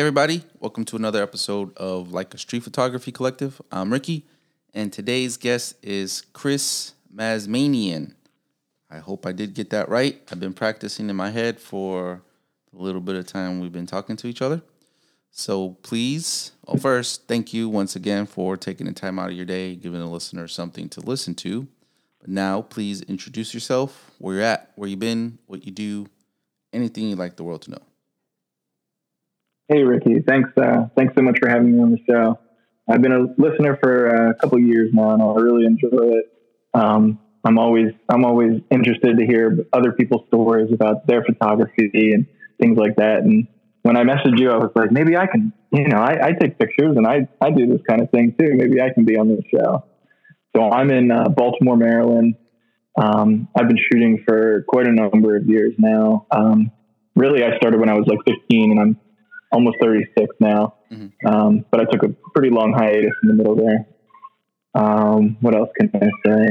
Everybody. Welcome to another episode of Leica Street Photography Collective. I'm Ricky, and today's guest is Chris Mazmanian. I hope I did get that right. I've been practicing in my head for a little bit of time we've been talking to each other. So please, well, first, thank you once again for taking the time out of your day, giving the listener something to listen to. But now, please introduce yourself, where you're at, where you've been, what you do, anything you'd like the world to know. Hey, Ricky. Thanks. Uh, thanks so much for having me on the show. I've been a listener for uh, a couple years now, and I really enjoy it. Um, I'm always I'm always interested to hear other people's stories about their photography and things like that. And when I messaged you, I was like, maybe I can, you know, I, I take pictures and I I do this kind of thing too. Maybe I can be on this show. So I'm in uh, Baltimore, Maryland. Um, I've been shooting for quite a number of years now. Um, really, I started when I was like 15, and I'm almost 36 now. Mm-hmm. Um, but I took a pretty long hiatus in the middle there. Um, what else can I say?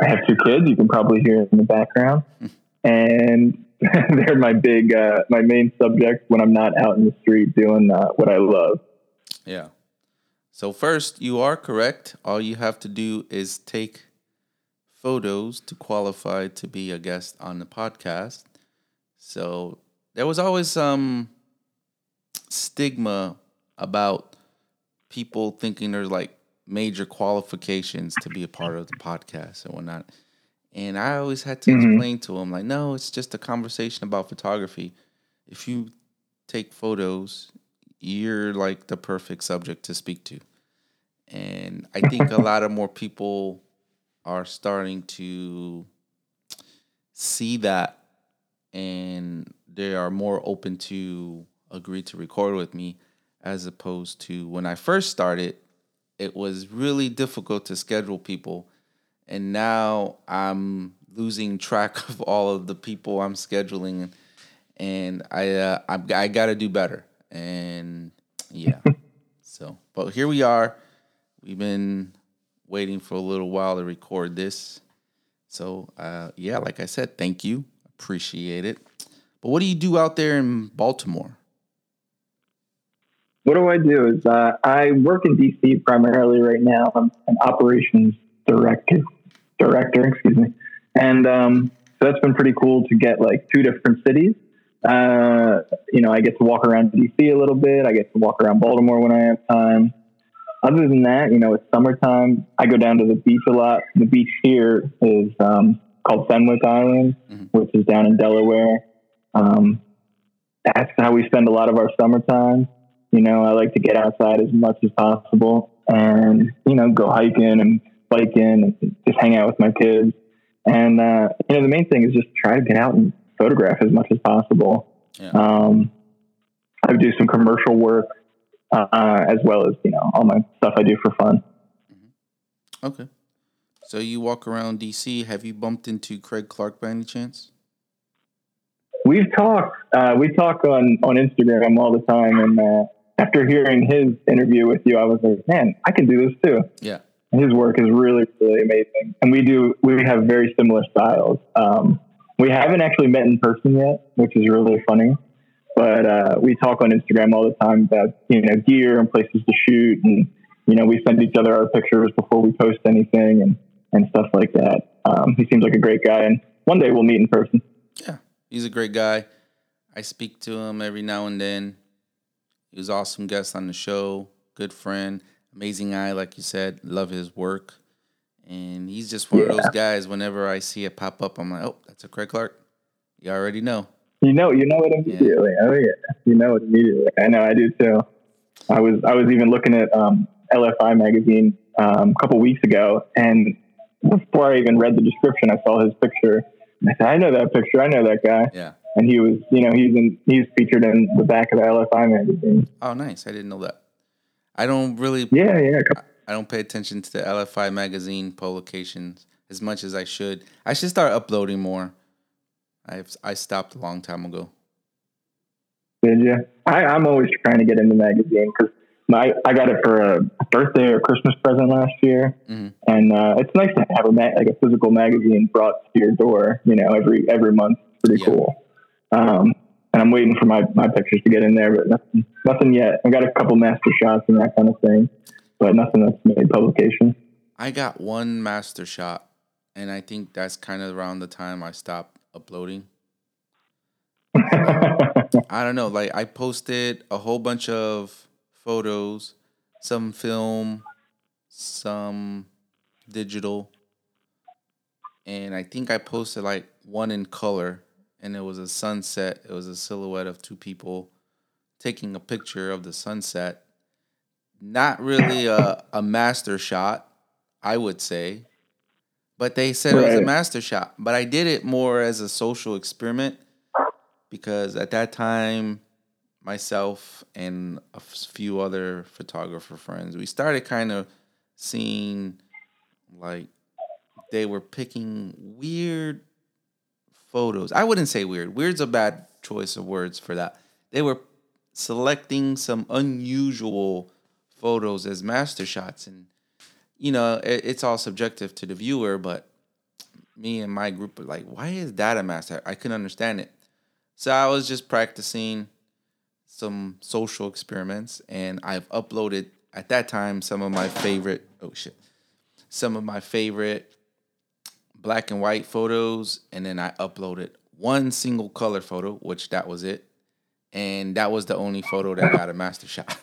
I have two kids. You can probably hear in the background, and they're my big, uh, my main subject when I'm not out in the street doing uh, what I love. Yeah. So first, you are correct. All you have to do is take photos to qualify to be a guest on the podcast. So there was always some stigma about people thinking there's like major qualifications to be a part of the podcast and whatnot. And I always had to mm-hmm. explain to them, like, no, it's just a conversation about photography. If you take photos, you're like the perfect subject to speak to. And I think a lot of more people are starting to see that and they are more open to agree to record with me as opposed to when I first started, it was really difficult to schedule people. And now I'm losing track of all of the people I'm scheduling and I uh, I, I got to do better. And yeah. so, but here we are. We've been waiting for a little while to record this. So, uh, yeah, like I said, thank you. Appreciate it. But what do you do out there in Baltimore? What do I do? Is uh, I work in DC primarily right now. I'm an operations director, director, excuse me, and um, so that's been pretty cool to get like two different cities. Uh, you know, I get to walk around DC a little bit. I get to walk around Baltimore when I have time. Other than that, you know, it's summertime. I go down to the beach a lot. The beach here is um, called Fenwick Island, mm-hmm. which is down in Delaware. Um, that's how we spend a lot of our summertime. You know, I like to get outside as much as possible and, you know, go hiking and biking and just hang out with my kids. And, uh, you know, the main thing is just try to get out and photograph as much as possible. Yeah. Um, I do some commercial work uh, as well as, you know, all my stuff I do for fun. Mm-hmm. Okay. So you walk around DC. Have you bumped into Craig Clark by any chance? We've talked. Uh, we talk on on Instagram all the time, and uh, after hearing his interview with you, I was like, man, I can do this too. Yeah. His work is really, really amazing. And we do, we have very similar styles. Um, we haven't actually met in person yet, which is really funny. But uh, we talk on Instagram all the time about, you know, gear and places to shoot. And, you know, we send each other our pictures before we post anything and, and stuff like that. Um, he seems like a great guy. And one day we'll meet in person. Yeah. He's a great guy. I speak to him every now and then. He was awesome guest on the show, good friend, amazing guy, like you said. Love his work, and he's just one yeah. of those guys. Whenever I see it pop up, I'm like, oh, that's a Craig Clark. You already know. You know, you know it immediately. Yeah. Oh yeah, you know it immediately. I know, I do too. I was I was even looking at um, LFI magazine um, a couple weeks ago, and before I even read the description, I saw his picture. I said, I know that picture. I know that guy. Yeah and he was, you know, he's in, he's featured in the back of the LFI magazine. Oh, nice! I didn't know that. I don't really. Yeah, yeah. I don't pay attention to the LFI magazine publications as much as I should. I should start uploading more. I've I stopped a long time ago. Did you? I, I'm always trying to get into the magazine because my I got it for a birthday or Christmas present last year, mm-hmm. and uh, it's nice to have a ma- like a physical magazine brought to your door. You know, every every month. Pretty yeah. cool. Um, and I'm waiting for my, my pictures to get in there, but nothing, nothing yet. I got a couple master shots and that kind of thing, but nothing that's made publication. I got one master shot, and I think that's kind of around the time I stopped uploading. I don't know. Like I posted a whole bunch of photos, some film, some digital, and I think I posted like one in color, and it was a sunset. It was a silhouette of two people taking a picture of the sunset. Not really a, a master shot, I would say, but they said right. it was a master shot. But I did it more as a social experiment because at that time, myself and a few other photographer friends, we started kind of seeing like they were picking weird photos. I wouldn't say weird. Weird's a bad choice of words for that. They were selecting some unusual photos as master shots and you know it, it's all subjective to the viewer but me and my group were like why is that a master i couldn't understand it so I was just practicing some social experiments, and I've uploaded at that time some of my favorite. Oh shit! Some of my favorite black and white photos, and then I uploaded one single color photo, which that was it, and that was the only photo that got a master shot.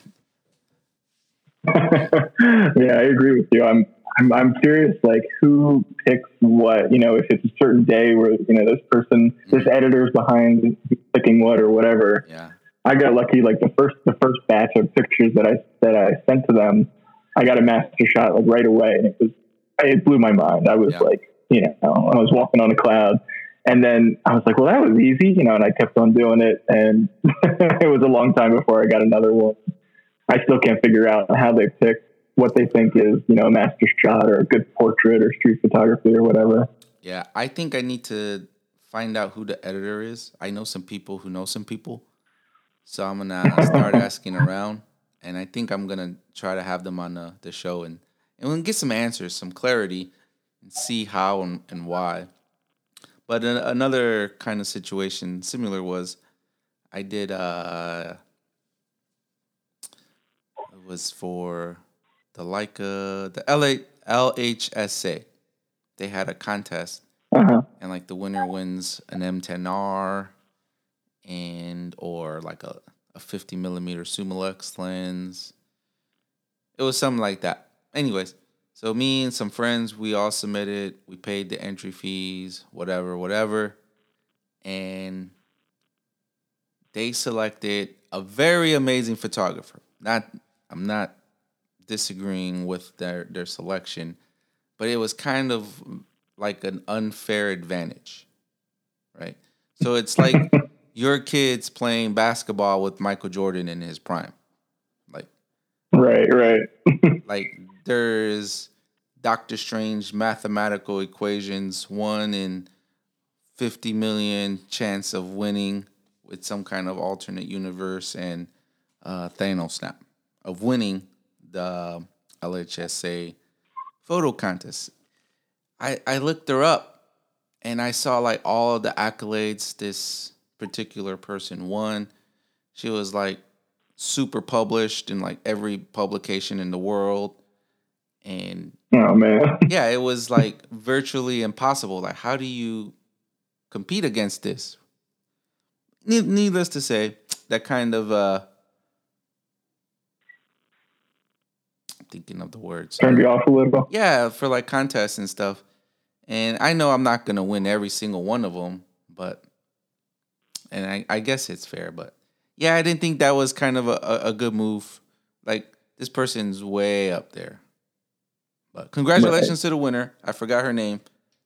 yeah, I agree with you. I'm I'm, I'm curious, like who picks what? You know, if it's a certain day where you know this person, this mm-hmm. editor's behind picking what or whatever. Yeah. I got lucky. Like the first, the first batch of pictures that I that I sent to them, I got a master shot like right away, and it was it blew my mind. I was yeah. like, you know, I was walking on a cloud. And then I was like, well, that was easy, you know, and I kept on doing it. And it was a long time before I got another one. I still can't figure out how they pick what they think is, you know, a master shot or a good portrait or street photography or whatever. Yeah, I think I need to find out who the editor is. I know some people who know some people. So I'm gonna start asking around, and I think I'm gonna try to have them on the, the show and and we'll get some answers, some clarity, and see how and, and why. But another kind of situation similar was I did uh it was for the Leica, the LA, LHSA. They had a contest, uh-huh. and like the winner wins an M10R, and or like a, a 50 millimeter Summilux lens. It was something like that. Anyways, so me and some friends, we all submitted. We paid the entry fees, whatever, whatever, and they selected a very amazing photographer. Not, I'm not disagreeing with their their selection, but it was kind of like an unfair advantage, right? So it's like your kids playing basketball with Michael Jordan in his prime, like right, right. like there's Doctor Strange mathematical equations, one in fifty million chance of winning with some kind of alternate universe, and uh, Thanos snap of winning the LHSA photo contest. I I looked her up and I saw like all the accolades this particular person won. She was like super published in like every publication in the world. And oh man. yeah, it was like virtually impossible. Like how do you compete against this? Needless to say, that kind of uh thinking of the words. Turned you off a little. Yeah, for like contests and stuff. And I know I'm not gonna win every single one of them, but and I, I guess it's fair, but yeah, I didn't think that was kind of a, a good move. Like this person's way up there. But congratulations to the winner. I forgot her name.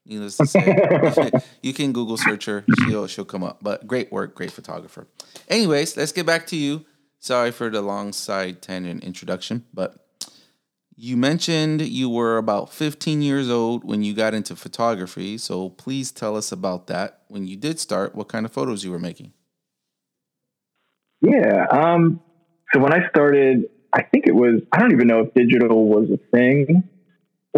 Needless to say, you can Google search her. She'll she'll come up. But great work, great photographer. Anyways, let's get back to you. Sorry for the long side tangent introduction, but you mentioned you were about 15 years old when you got into photography, so please tell us about that. When you did start, what kind of photos you were making? Yeah, um, so when I started, I think it was, I don't even know if digital was a thing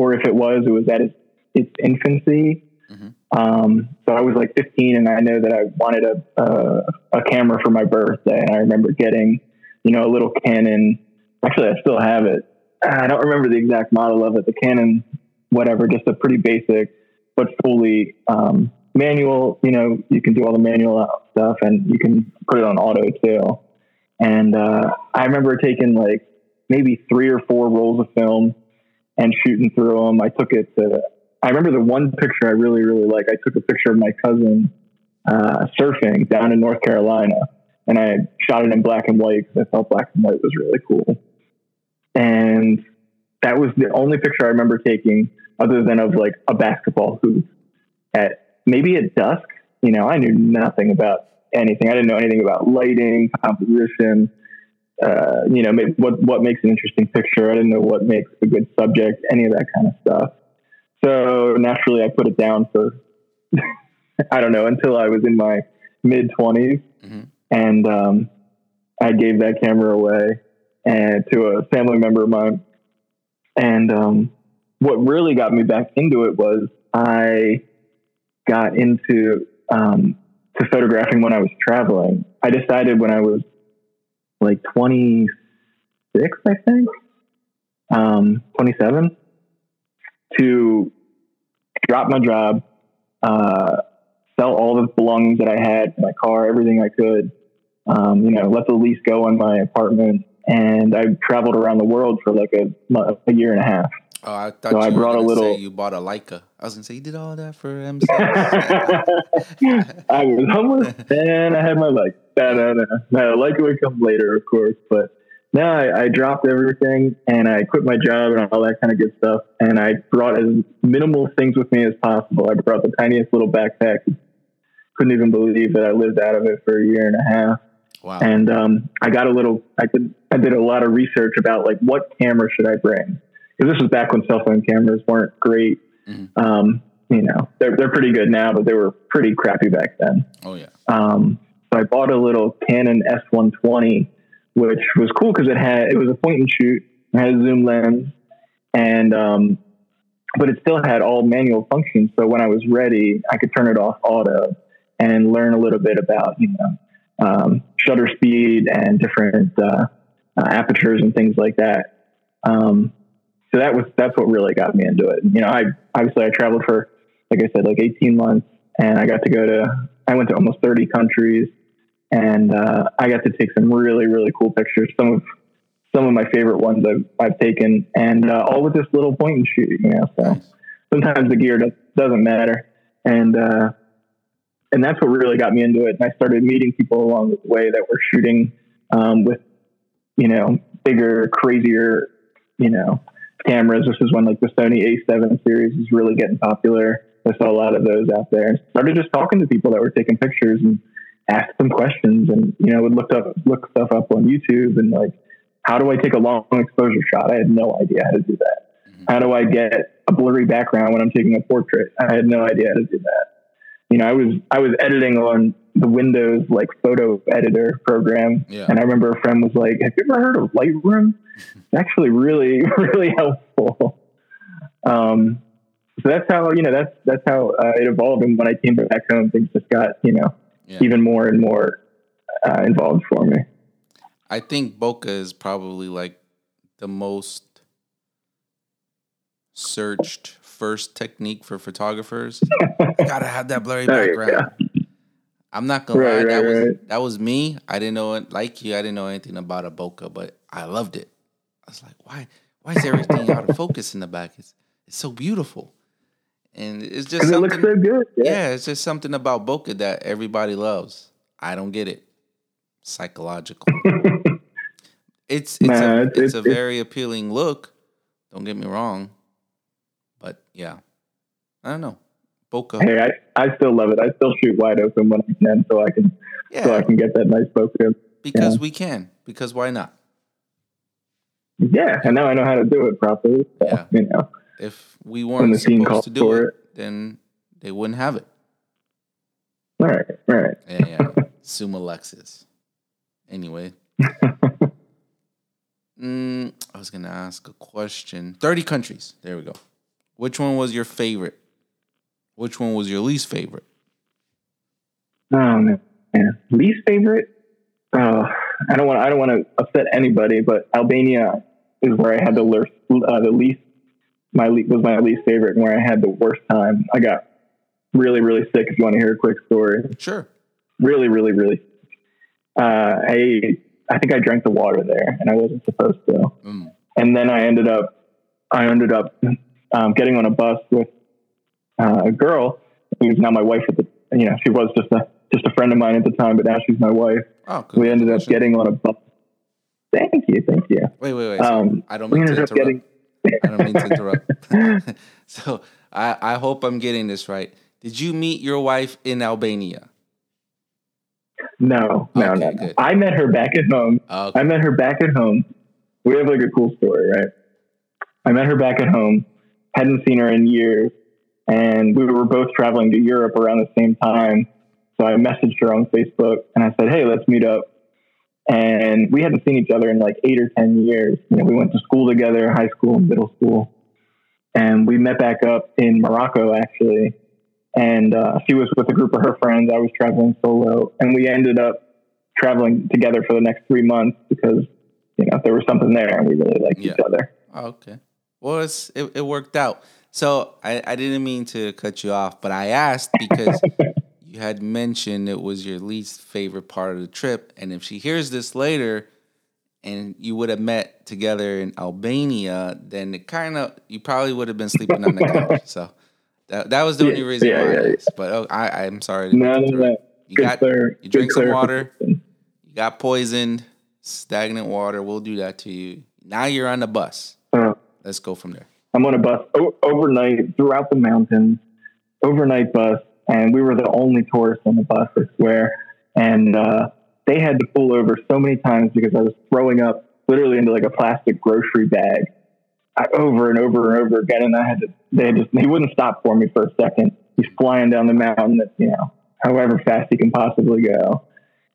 or if it was, it was at its, its infancy. Mm-hmm. Um, so I was like 15, and I know that I wanted a, a a camera for my birthday, and I remember getting, you know, a little Canon. Actually, I still have it. I don't remember the exact model of it. The Canon, whatever, just a pretty basic, but fully um, manual. You know, you can do all the manual stuff, and you can put it on auto too. And uh, I remember taking like maybe three or four rolls of film and shooting through them. I took it to. I remember the one picture I really really like. I took a picture of my cousin uh, surfing down in North Carolina, and I shot it in black and white because I thought black and white was really cool. And that was the only picture I remember taking, other than of like a basketball hoop at maybe at dusk. You know, I knew nothing about anything. I didn't know anything about lighting, composition. Uh, you know, what what makes an interesting picture. I didn't know what makes a good subject, any of that kind of stuff. So naturally, I put it down for I don't know until I was in my mid 20s, mm-hmm. and um, I gave that camera away and to a family member of mine. And um, what really got me back into it was I got into um, to photographing when I was traveling. I decided when I was like 26, I think, um, 27, to drop my job, uh, sell all the belongings that I had, my car, everything I could, um, you know, let the lease go on my apartment. And I traveled around the world for like a, a year and a half. Oh, I thought so you I brought a little. you bought a Leica. I was gonna say you did all that for MC. I was homeless and I had my Leica. No, no, no. No, Leica would come later, of course. But no, I, I, dropped everything and I quit my job and all that kind of good stuff. And I brought as minimal things with me as possible. I brought the tiniest little backpack. Couldn't even believe that I lived out of it for a year and a half. Wow. And um, I got a little. I did. I did a lot of research about like what camera should I bring because this was back when cell phone cameras weren't great. Mm-hmm. Um, you know, they're they're pretty good now, but they were pretty crappy back then. Oh yeah. Um, so I bought a little Canon S120, which was cool because it had it was a point and shoot, it had a zoom lens, and um, but it still had all manual functions. So when I was ready, I could turn it off auto and learn a little bit about you know um, shutter speed and different uh, uh, apertures and things like that. Um, so that was that's what really got me into it. You know, I obviously I traveled for like I said like 18 months, and I got to go to I went to almost 30 countries, and uh, I got to take some really really cool pictures. Some of some of my favorite ones I've, I've taken, and uh, all with this little point and shoot. You know, so sometimes the gear does, doesn't matter, and uh, and that's what really got me into it. And I started meeting people along the way that were shooting um, with you know bigger, crazier, you know cameras. This is when like the Sony A7 series is really getting popular. I saw a lot of those out there. Started just talking to people that were taking pictures and asked them questions, and you know would look up look stuff up on YouTube and like, how do I take a long exposure shot? I had no idea how to do that. Mm-hmm. How do I get a blurry background when I'm taking a portrait? I had no idea how to do that. You know, I was I was editing on the Windows like photo editor program. Yeah. And I remember a friend was like, "Have you ever heard of Lightroom? It's actually really really helpful." Um, so that's how you know that's that's how uh, it evolved. And when I came back home, things just got you know yeah. even more and more uh, involved for me. I think bokeh is probably like the most searched first technique for photographers. gotta have that blurry background. I'm not gonna right, lie, that right, was right. that was me. I didn't know it like you. I didn't know anything about a bokeh, but I loved it. I was like, why? Why is everything out of focus in the back? It's it's so beautiful, and it's just something. It looks so good. Yeah. yeah, it's just something about bokeh that everybody loves. I don't get it. Psychological. it's it's nah, a, it's, it's, a very appealing look. Don't get me wrong, but yeah, I don't know bokeh. Hey, I, I still love it. I still shoot wide open when I can, so I can yeah. so I can get that nice bokeh. Because yeah. we can. Because why not? Yeah, and now I know how to do it properly. So, yeah, you know, if we weren't the supposed to do it, it, then they wouldn't have it. Right, right. Yeah, yeah. Summilux. Anyway. mm, I was gonna ask a question. Thirty countries. There we go. Which one was your favorite? Which one was your least favorite? Oh man, least favorite. Uh, I don't want I don't want to upset anybody, but Albania is where I had the least uh, the least my le- was my least favorite and where I had the worst time. I got really really sick. If you want to hear a quick story, Sure. really really really. Uh, I I think I drank the water there and I wasn't supposed to, Mm. and then I ended up I ended up um, getting on a bus with uh, a girl who's now my wife at the you know she was just a just a friend of mine at the time, but now she's my wife. Oh, We ended up getting on a bus. Thank you, thank you. Wait, wait, wait. Um, I don't mean to interrupt. getting. I don't mean to interrupt. so I, I hope I'm getting this right. Did you meet your wife in Albania? No, no, Okay, no, good. I met her back at home. Uh, I met her back at home. We have like a cool story, right? I met her back at home. Hadn't seen her in years, and we were both traveling to Europe around the same time. So I messaged her on Facebook and I said, "Hey, let's meet up." And we hadn't seen each other in like eight or ten years. You know, we went to school together, high school, middle school, and we met back up in Morocco actually. And uh, she was with a group of her friends. I was traveling solo, and we ended up traveling together for the next three months because you know there was something there, and we really liked Yeah. each other. oh, okay. Well, it's, it, it worked out. So I, I didn't mean to cut you off, but I asked because you had mentioned it was your least favorite part of the trip. And if she hears this later and you would have met together in Albania, then it kind of, you probably would have been sleeping on the couch. So that, that was the only reason yeah, why yeah, yeah. But oh, I, I'm sorry. No, no, no. You Good got, you drink some water. you got poisoned, stagnant water. We'll do that to you. Now you're on the bus. Uh, Let's go from there. I'm on a bus o- overnight throughout the mountains, overnight bus, and we were the only tourists on the bus, I swear. And uh, they had to pull over so many times because I was throwing up literally into like a plastic grocery bag I, over and over and over again. And I had to, they just, he wouldn't stop for me for a second. He's flying down the mountain you know, however fast he can possibly go.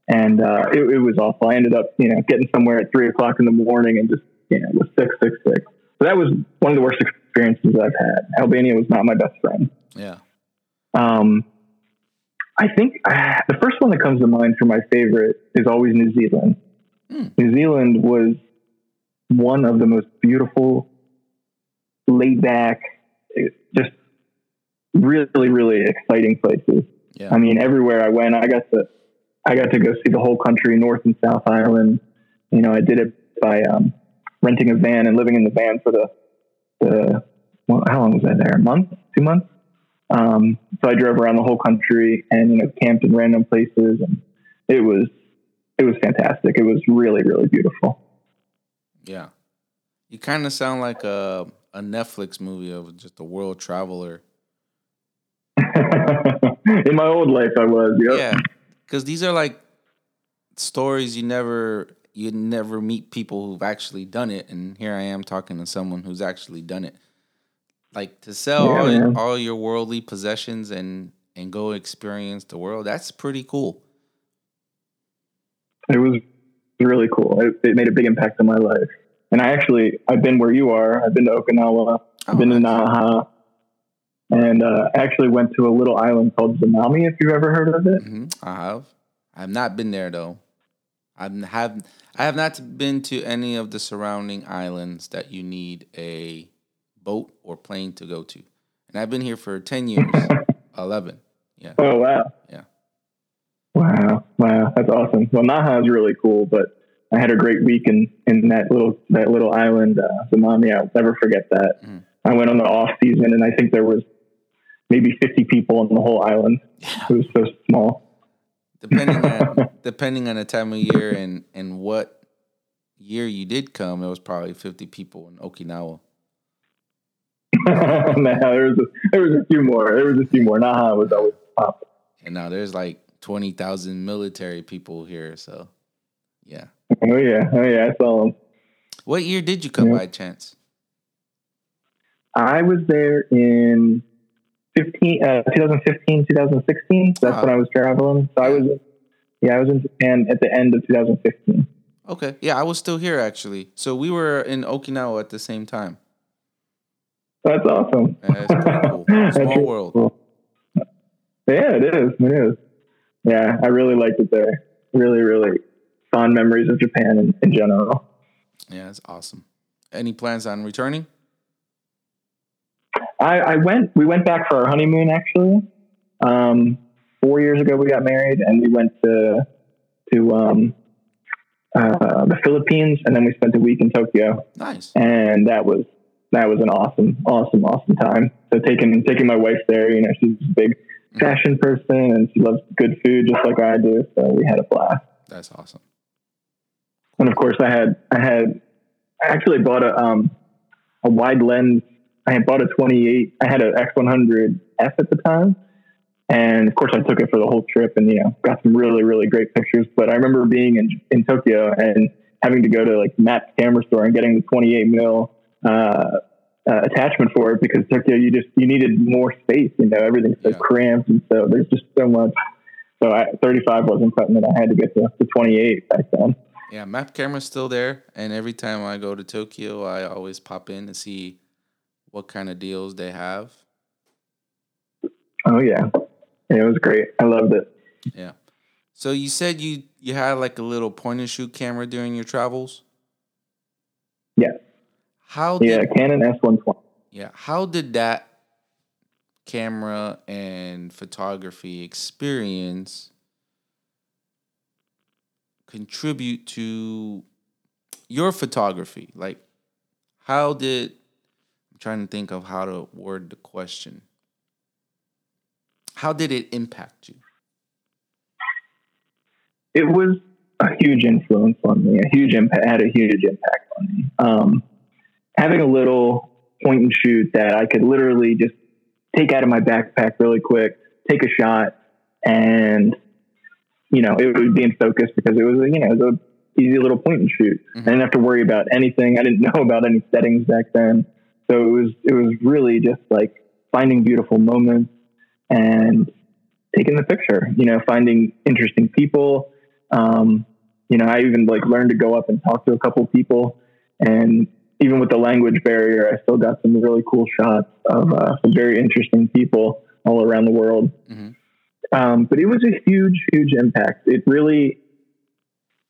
And uh, it, it was awful. I ended up, you know, getting somewhere at three o'clock in the morning and just, you know, was sick, sick, sick. So that was one of the worst experiences I've had. Albania was not my best friend. Yeah. Um, I think uh, the first one that comes to mind for my favorite is always New Zealand. Hmm. New Zealand was one of the most beautiful, laid back, just really, really exciting places. Yeah. I mean, everywhere I went, I got to, I got to go see the whole country, North and South Island. You know, I did it by um, renting a van and living in the van for the, the well, how long was I there? A month, two months. Um, so I drove around the whole country and you know camped in random places, and it was it was fantastic. It was really really beautiful. Yeah. You kind of sound like a a Netflix movie of just a world traveler. in my old life, I was. Yep. Yeah. Cuz these are like stories you never you never meet people who've actually done it and here I am talking to someone who's actually done it. Like to sell Yeah, all, all your worldly possessions and and go experience the world. That's pretty cool. It was really cool. It, it made a big impact on my life. And I actually, I've been where you are. I've been to Okinawa. I've Oh, been to. Naha. And uh, I actually went to a little island called Zamami, if you've ever heard of it. hmm I have. I have not been there though. I have I have not been to any of the surrounding islands that you need a boat or plane to go to. And I've been here for 10 years. 11. Yeah. Oh, wow. Yeah. Wow. Wow. That's awesome. Well, Naha is really cool, but I had a great week in, in that little, that little island, uh, Zamami. I'll never forget that. Mhm. I went on the off season and I think there was maybe 50 people on the whole island. Yeah. It was so small. Depending on depending on the time of year and and what year you did come, there was probably 50 people in Okinawa. no, there was a, there was a few more. There was a few more. Naha was always top. And now there's like 20,000 military people here, so yeah. Oh yeah, oh yeah, I saw them. What year did you come Yeah. by chance? I was there in 15, uh, 2015, 2016. That's Ah. when I was traveling. So I was, yeah, I was in Japan at the end of 2015. Okay. Yeah, I was still here actually. So we were in Okinawa at the same time. That's awesome. Yeah, that's cool. Small world. cool. Yeah, it is. It is. Yeah, I really liked it there. Really, really fond memories of Japan in, in general. Yeah, it's awesome. Any plans on returning? I, I went. We went back for our honeymoon. Actually, um, four years ago we got married, and we went to to um, uh, the Philippines, and then we spent a week in Tokyo. Nice. And that was that was an awesome, awesome, awesome time. So taking taking my wife there, you know, she's a big mm-hmm. fashion person and she loves good food just like I do. So we had a blast. That's awesome. And of course, I had I had I actually bought a um a wide lens. I had bought a 28. I had an X100 F at the time, and of course, I took it for the whole trip, and you know, got some really really great pictures. But I remember being in in Tokyo and having to go to like Matt's camera store and getting the 28 mil uh, uh, attachment for it because Tokyo you just you needed more space. You know, everything's so yeah. cramped, and so there's just so much. So I, 35 wasn't cutting it. I had to get to the 28 back then. Yeah, map camera's still there, and every time I go to Tokyo, I always pop in to see what kind of deals they have. Oh yeah, it was great. I loved it. Yeah. So you said you you had like a little point and shoot camera during your travels. Yeah. How? Did, yeah, Canon S one twenty. Yeah. How did that camera and photography experience contribute to your photography? Like, how did I'm trying to think of how to word the question. How did it impact you? It was a huge influence on me. A huge impact had a huge impact on me. Um, having a little point and shoot that I could literally just take out of my backpack really quick, take a shot, and you know it would be in focus because it was you know it was a easy little point and shoot. Mm-hmm. I didn't have to worry about anything. I didn't know about any settings back then, so it was it was really just like finding beautiful moments and taking the picture. You know, finding interesting people. Um, you know, I even like learned to go up and talk to a couple people and even with the language barrier, I still got some really cool shots of uh, some very interesting people all around the world. Mm-hmm. Um, but it was a huge, huge impact. It really,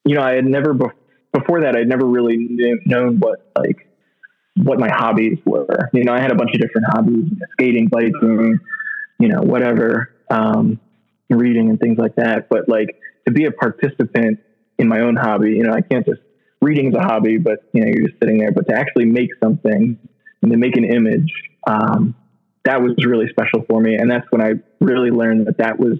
you know, I had never be- before that. I'd never really knew, known what like what my hobbies were. You know, I had a bunch of different hobbies: skating, biking, you know, whatever, um, reading, and things like that. But like to be a participant in my own hobby, you know, I can't just reading is a hobby, but you know, you're just sitting there. But to actually make something and to make an image, um, that was really special for me. And that's when I really learned that that was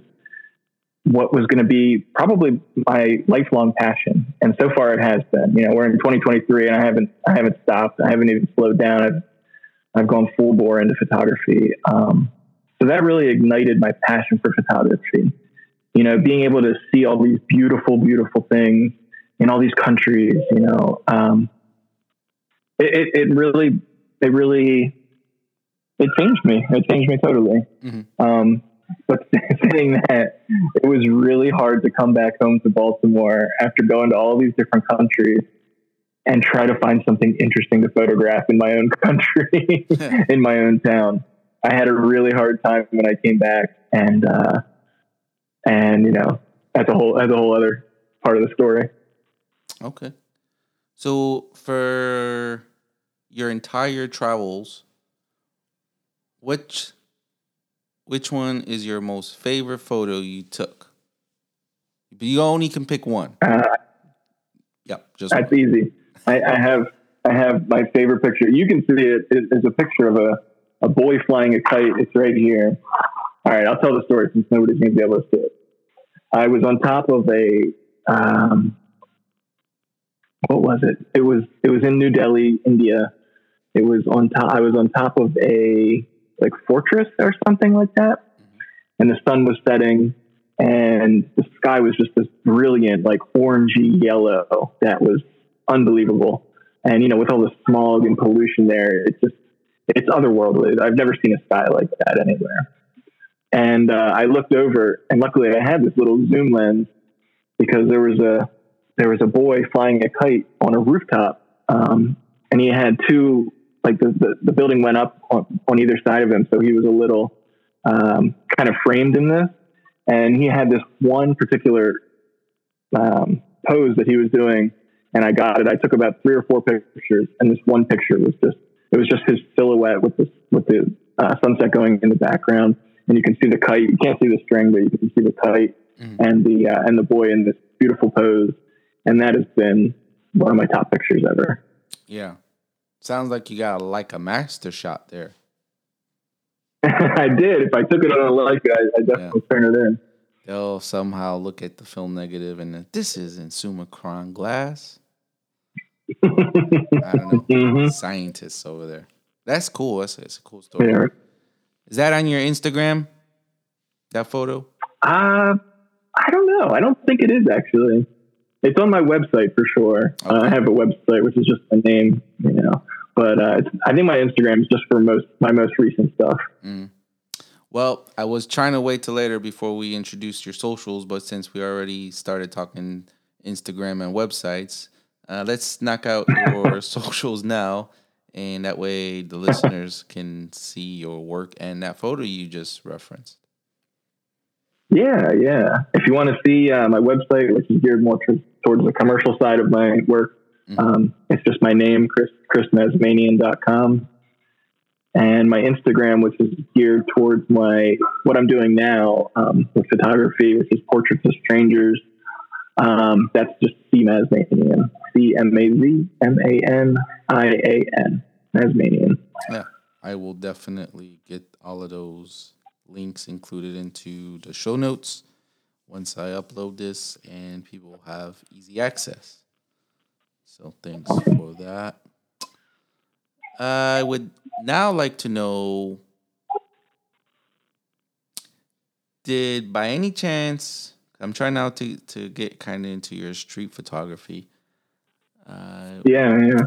what was going to be probably my lifelong passion. And so far it has been, you know, we're in 2023 and I haven't, I haven't stopped. I haven't even slowed down. I've, I've gone full bore into photography. Um, so that really ignited my passion for photography. You know, being able to see all these beautiful, beautiful things in all these countries, you know, um, it, it, really, it really, it changed me. It changed me totally. Mm-hmm. Um, but saying that, it was really hard to come back home to Baltimore after going to all these different countries and try to find something interesting to photograph in my own country, in my own town. I had a really hard time when I came back, and uh, and you know that's a whole that's a whole other part of the story. Okay. So for your entire travels, which which one is your most favorite photo you took? You only can pick one. Uh, yep, just that's one. easy. I, I, have I have my favorite picture. You can see it. It's a picture of a, a boy flying a kite. It's right here. All right, I'll tell the story since nobody's going to be able to see it. I was on top of a um, what was it? It was it was in New Delhi, India. It was on top. I was on top of a like fortress or something like that, mm-hmm. and the sun was setting, and the sky was just this brilliant, like orangey yellow that was unbelievable. And you know, with all the smog and pollution there, it's just it's otherworldly. I've never seen a sky like that anywhere. And uh, I looked over, and luckily I had this little zoom lens because there was a there was a boy flying a kite on a rooftop, um, and he had two like the, the, the building went up on, on, either side of him, so he was a little um, kind of framed in this. And he had this one particular um, pose that he was doing, and I got it. I took about three or four pictures, and this one picture was just it was just his silhouette with this with the uh, sunset going in the background, and you can see the kite. You can't see the string, but you can see the kite mm-hmm. and the uh, and the boy in this beautiful pose, and that has been one of my top pictures ever. Yeah, sounds like you got a, like a master shot there. I did. If I took it on a like I, I definitely yeah. turn it in. They'll somehow look at the film negative and this isn't Summicron glass. I don't know. Mm-hmm. Scientists over there. That's cool. That's, that's a cool story. Yeah. Is that on your Instagram? That photo? Uh, I don't know. I don't think it is actually. It's on my website for sure. Okay. Uh, I have a website which is just my name, you know. But uh, I think my Instagram is just for most my most recent stuff. Mm. Well, I was trying to wait till later before we introduced your socials, but since we already started talking Instagram and websites, uh, let's knock out your socials now, and that way the listeners can see your work and that photo you just referenced. Yeah, yeah. If you want to see uh, my website, which is geared more t- towards the commercial side of my work, mm-hmm. um, it's just my name, Chris, chrismazmanian.com. And my Instagram, which is geared towards my what I'm doing now um, with photography, which is portraits of strangers. Um, that's just C Mazmanian. C M A Z M A N I A N. Mazmanian. Yeah, I will definitely get all of those links included into the show notes once I upload this, and people have easy access. So thanks for that. I would now like to know did by any chance I'm trying now to to get kind of into your street photography. Uh, yeah, yeah.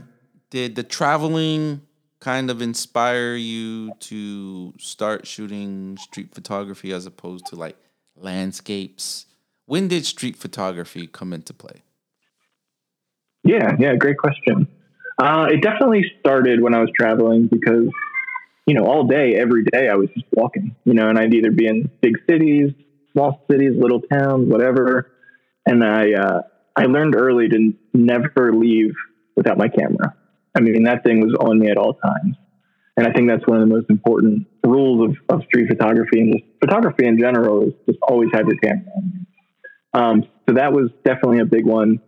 Did the traveling kind of inspire you to start shooting street photography as opposed to like landscapes? When did street photography come into play? Yeah, yeah, great question. Uh, it definitely started when I was traveling because, you know, all day, every day, I was just walking, you know, and I'd either be in big cities, small cities, little towns, whatever. And I, uh, I learned early to never leave without my camera. I mean, that thing was on me at all times. And I think that's one of the most important rules of, of street photography and just photography in general is just always have your camera on. Um, so that was definitely a big one.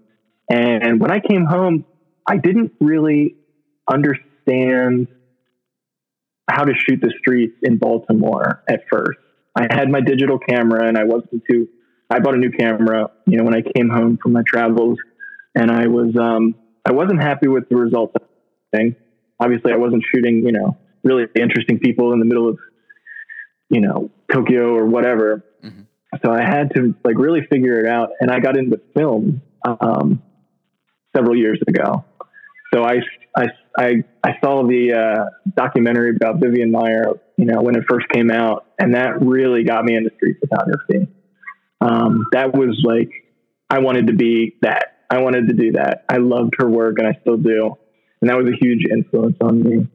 And when I came home, I didn't really understand how to shoot the streets in Baltimore at first. I had my digital camera and I wasn't too, I bought a new camera, you know, when I came home from my travels and I was, um, I wasn't happy with the results thing. Obviously, I wasn't shooting, you know, really interesting people in the middle of, you know, Tokyo or whatever. Mm-hmm. So I had to like really figure it out, and I got into film um, several years ago. So I, I, I, I saw the uh, documentary about Vivian Maier, you know, when it first came out, and that really got me into street photography. Um, that was like I wanted to be that. I wanted to do that. I loved her work, and I still do and that was a huge influence on me.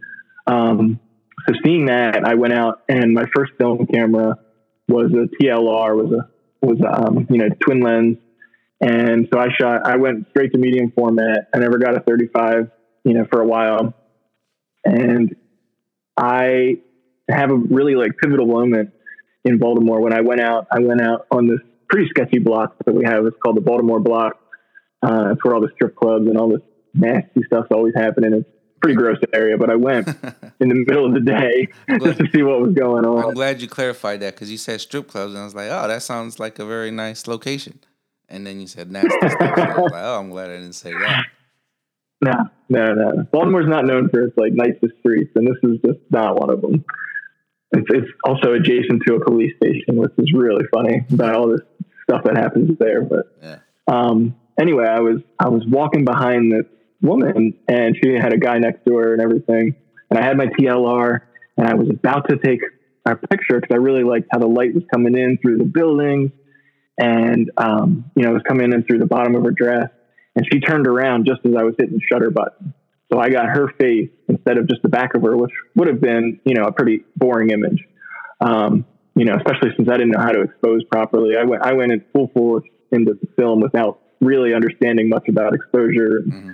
Um, so seeing that, I went out and my first film camera was a TLR, was a was a, um, you know twin lens, and so I shot. I went straight to medium format. I never got a 35, you know, for a while, and I have a really like pivotal moment in Baltimore when I went out. I went out on this pretty sketchy block that we have. It's called the Baltimore Block. Uh, it's where all the strip clubs and all this nasty stuff's always happening. It's a pretty gross area, but I went in the middle of the day just to see what was going on. I'm glad you clarified that because you said strip clubs, and I was like, oh, that sounds like a very nice location. And then you said nasty stuff. I was like, oh, I'm glad I didn't say that. No, no, no. Baltimore's not known for its like nicest streets, and this is just not one of them. It's, it's also adjacent to a police station, which is really funny about all this stuff that happens there. But yeah. um, anyway, I was I was walking behind this woman and she had a guy next to her and everything. And I had my TLR and I was about to take our picture because I really liked how the light was coming in through the buildings and, um, you know, it was coming in through the bottom of her dress. And she turned around just as I was hitting the shutter button. So I got her face instead of just the back of her, which would have been, you know, a pretty boring image. Um, you know, especially since I didn't know how to expose properly. I went I went in full force into the film without really understanding much about exposure, mm-hmm.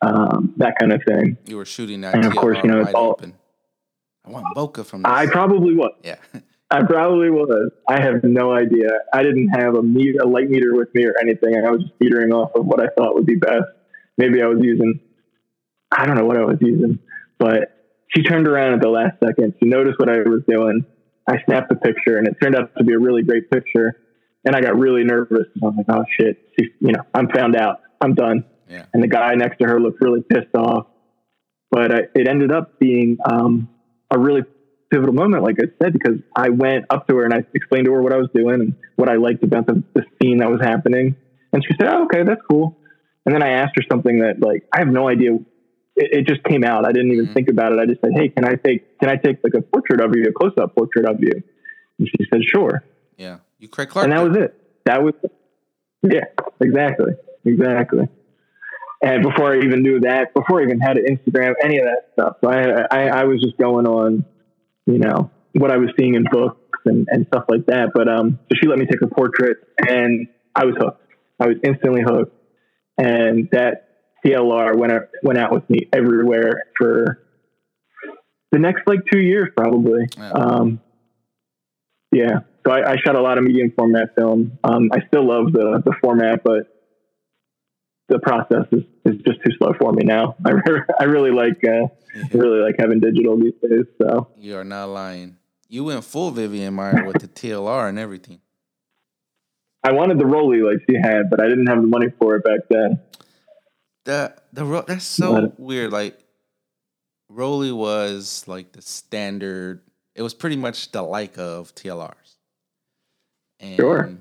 Um, that kind of thing. You were shooting that, and of course, you know, it's all. Open. I want bokeh from. This. I probably was. Yeah. I probably was. I have no idea. I didn't have a meter, a light meter with me or anything. I was just metering off of what I thought would be best. Maybe I was using, I don't know what I was using, but she turned around at the last second. She noticed what I was doing. I snapped the picture, and it turned out to be a really great picture. And I got really nervous. I was like, "Oh shit!" She, you know, I'm found out. I'm done. Yeah. And the guy next to her looked really pissed off. But I, it ended up being um, a really pivotal moment, like I said, because I went up to her and I explained to her what I was doing and what I liked about the, the scene that was happening. And she said, oh, okay, that's cool. And then I asked her something that like, I have no idea. It, it just came out. I didn't even mm-hmm. think about it. I just said, Hey, can I take, can I take like a portrait of you, a close up portrait of you? And she said, sure. Yeah. You Craig Clark. And that was it. That was, yeah, exactly. Exactly. And before I even knew that, before I even had an Instagram, any of that stuff, so I, I, I was just going on you know, what I was seeing in books and, and stuff like that. But um, so she let me take a portrait, and I was hooked. I was instantly hooked, and that TLR went out, went out with me everywhere for the next like two years, probably. Yeah. Um, yeah. So I, I, shot a lot of medium format film. Um, I still love the the format, but the process is, is just too slow for me now. I, re- I really like uh, really like having digital these days. So you are not lying. You went full Vivian Maier with the TLR and everything. I wanted the Rollei like she had, but I didn't have the money for it back then. The the that's so but, weird. Like Rollei was like the standard. It was pretty much the like of TLRs. And sure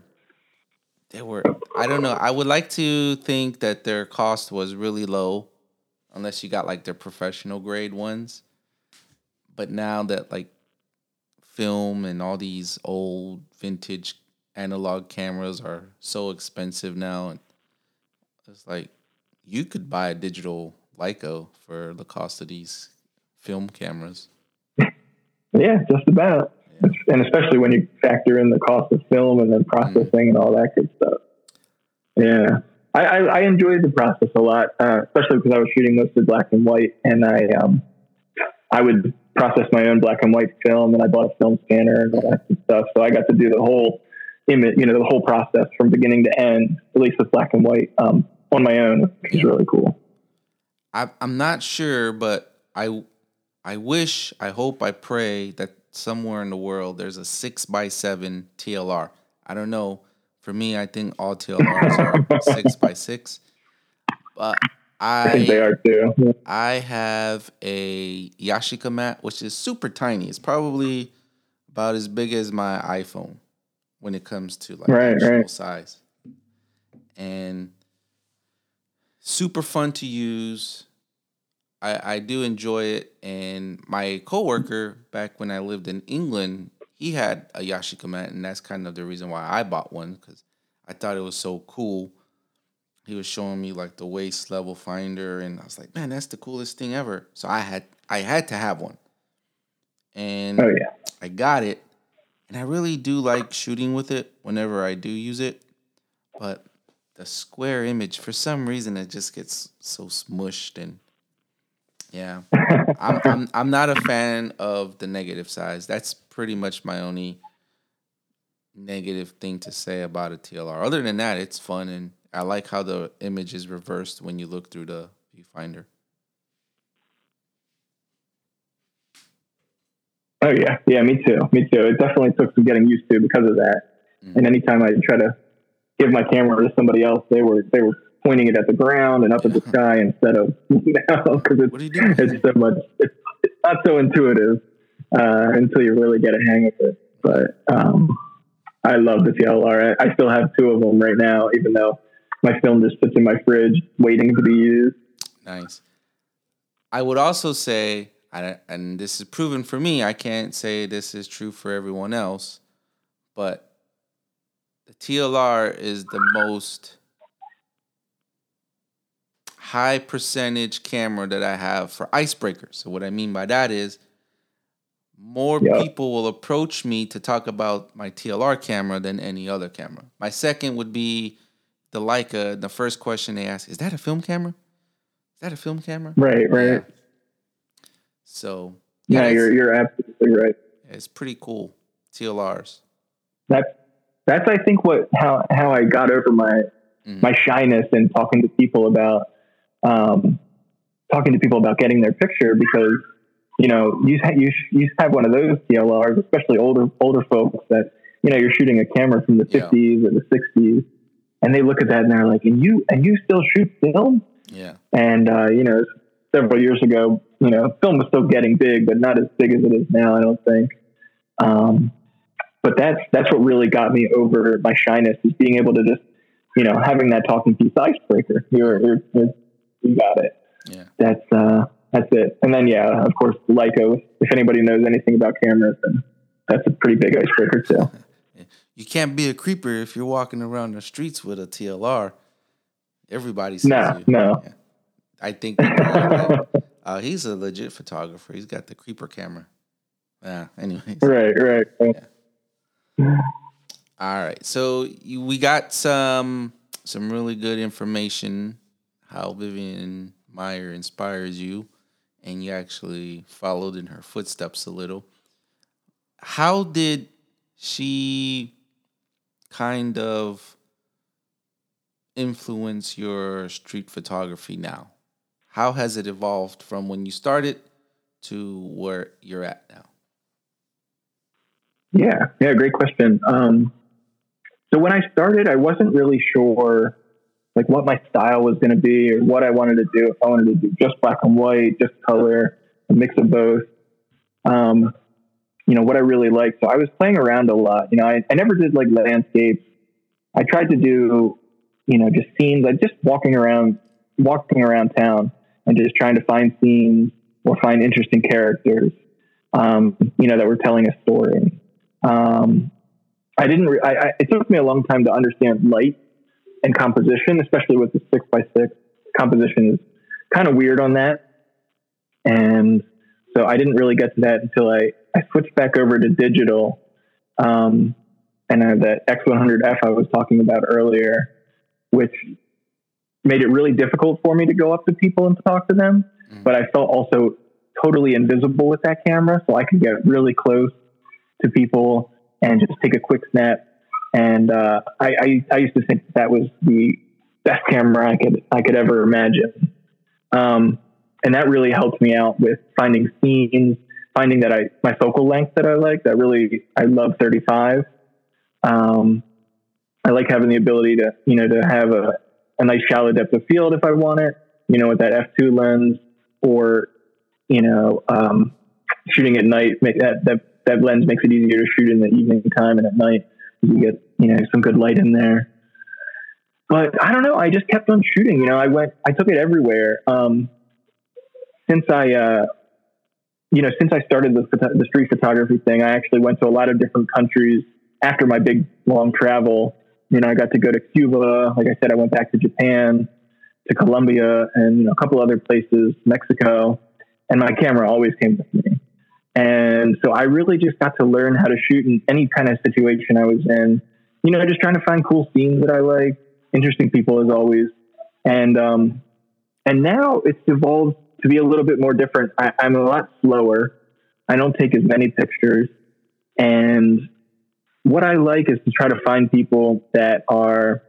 they were I don't know. I would like to think that their cost was really low, unless you got like their professional grade ones. But now that like film and all these old vintage analog cameras are so expensive now, it's like you could buy a digital Leica for the cost of these film cameras. Yeah, just about and especially when you factor in the cost of film and then processing mm. and all that good stuff. Yeah, I, I, I enjoyed the process a lot, uh, especially because I was shooting mostly black and white, and I um, I would process my own black and white film, and I bought a film scanner and all that stuff. So I got to do the whole image, you know, the whole process from beginning to end, at least with black and white, um, on my own, which is really cool. I, I'm not sure, but I I wish, I hope, I pray that somewhere in the world there's a six by seven TLR. I don't know. For me, I think all TLRs are six by six. But I, they are too. I have a Yashica mat, which is super tiny. It's probably about as big as my iPhone when it comes to like right, actual right. size. And super fun to use. I, I do enjoy it. And my coworker back when I lived in England, he had a Yashica mat, and that's kind of the reason why I bought one because I thought it was so cool. He was showing me like the waist level finder, and I was like, man, that's the coolest thing ever. So I had I had to have one, and oh yeah, I got it, and I really do like shooting with it whenever I do use it, but the square image for some reason it just gets so smushed and yeah, I'm, I'm I'm not a fan of the negative size. That's pretty much my only negative thing to say about a TLR. Other than that, it's fun and I like how the image is reversed when you look through the viewfinder. Oh yeah, yeah, me too, me too. It definitely took some getting used to because of that. Mm-hmm. And anytime I try to give my camera to somebody else, they were they were pointing it at the ground and up at the sky instead of because it's, it's so much it's, it's, not so intuitive uh, until you really get a hang of it. But um, I love the TLR. I, I still have two of them right now, even though my film just sits in my fridge waiting to be used. Nice. I would also say, and this is proven for me. I can't say this is true for everyone else, but the TLR is the most high percentage camera that I have for icebreakers. So what I mean by that is more yep. people will approach me to talk about my TLR camera than any other camera. My second would be the Leica. The first question they ask is that a film camera? Is that a film camera? Right, right. Yeah. So yeah, yeah you're you're absolutely right. It's pretty cool. TLRs. That's that's I think what how how I got over my mm-hmm. my shyness in talking to people about um, talking to people about getting their picture because you know you you you have one of those TLRs, especially older older folks that you know you're shooting a camera from the 50s yeah. or the 60s, and they look at that and they're like, and you and you still shoot film? Yeah. And uh, you know, several years ago, you know, film was still getting big, but not as big as it is now. I don't think. Um, but that's that's what really got me over my shyness is being able to just, you know, having that talking piece icebreaker. You're, you're, you're you got it. Yeah. That's uh, that's it. And then yeah, of course, Leica. If anybody knows anything about cameras, then that's a pretty big icebreaker too. you can't be a creeper if you're walking around the streets with a TLR. Everybody sees you. No, yeah. I think uh, he's a legit photographer. He's got the creeper camera. Yeah. Anyways. Right. Right. Yeah. All right. So you, we got some some really good information how Vivian Maier inspires you, and you actually followed in her footsteps a little. How did she kind of influence your street photography now? How has it evolved from when you started to where you're at now? Yeah, yeah, great question. Um, so when I started, I wasn't really sure like what my style was going to be or what I wanted to do. If I wanted to do just black and white, just color, a mix of both. Um, you know, what I really liked. So I was playing around a lot. You know, I, I never did like landscapes. I tried to do, you know, just scenes, like just walking around, walking around town and just trying to find scenes or find interesting characters, um, you know, that were telling a story. Um, I didn't, re- I, I, it took me a long time to understand light and composition, especially with the six by six composition is kind of weird on that. And so I didn't really get to that until I, I switched back over to digital. Um, and uh, that X100F I was talking about earlier, which made it really difficult for me to go up to people and talk to them. Mm-hmm. But I felt also totally invisible with that camera. So I could get really close to people and just take a quick snap and uh, I, I, I used to think that was the best camera I could I could ever imagine. Um, and that really helped me out with finding scenes, finding that I my focal length that I like. That really I love 35. Um, I like having the ability to you know to have a, a nice shallow depth of field if I want it. You know with that f2 lens or you know um, shooting at night. Make that that that lens makes it easier to shoot in the evening time and at night you get you know some good light in there. But I don't know. I just kept on shooting. You know, I went. I took it everywhere. Um, since I, uh, you know, since I started the the street photography thing, I actually went to a lot of different countries after my big long travel. You know, I got to go to Cuba. Like I said, I went back to Japan, to Colombia, and you know, a couple other places, Mexico. And my camera always came with me. And so I really just got to learn how to shoot in any kind of situation I was in. You know, just trying to find cool scenes that I like, interesting people as always. And um, and now it's evolved to be a little bit more different. I, I'm a lot slower. I don't take as many pictures. And what I like is to try to find people that are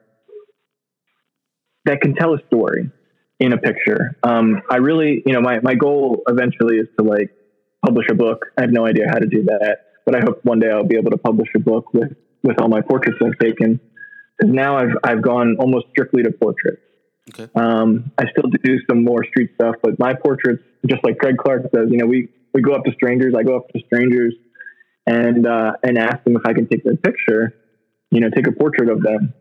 that can tell a story in a picture. Um, I really, you know, my, my goal eventually is to like publish a book. I have no idea how to do that, but I hope one day I'll be able to publish a book with, with all my portraits I've taken. Because now I've, I've gone almost strictly to portraits. Okay. Um, I still do some more street stuff, but my portraits, just like Craig Clark says, you know, we, we go up to strangers. I go up to strangers and, uh, and ask them if I can take their picture, you know, take a portrait of them.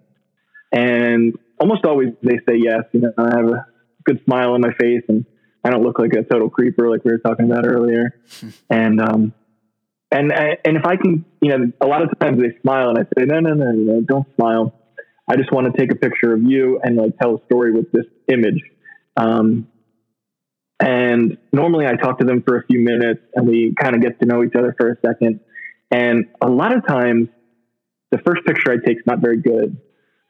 And almost always they say yes. You know, I have a good smile on my face and I don't look like a total creeper like we were talking about earlier. and um, and and if I can, you know, a lot of times they smile and I say, no, no, no, no, don't smile. I just want to take a picture of you and like tell a story with this image. Um, And normally I talk to them for a few minutes and we kind of get to know each other for a second. And a lot of times the first picture I take is not very good.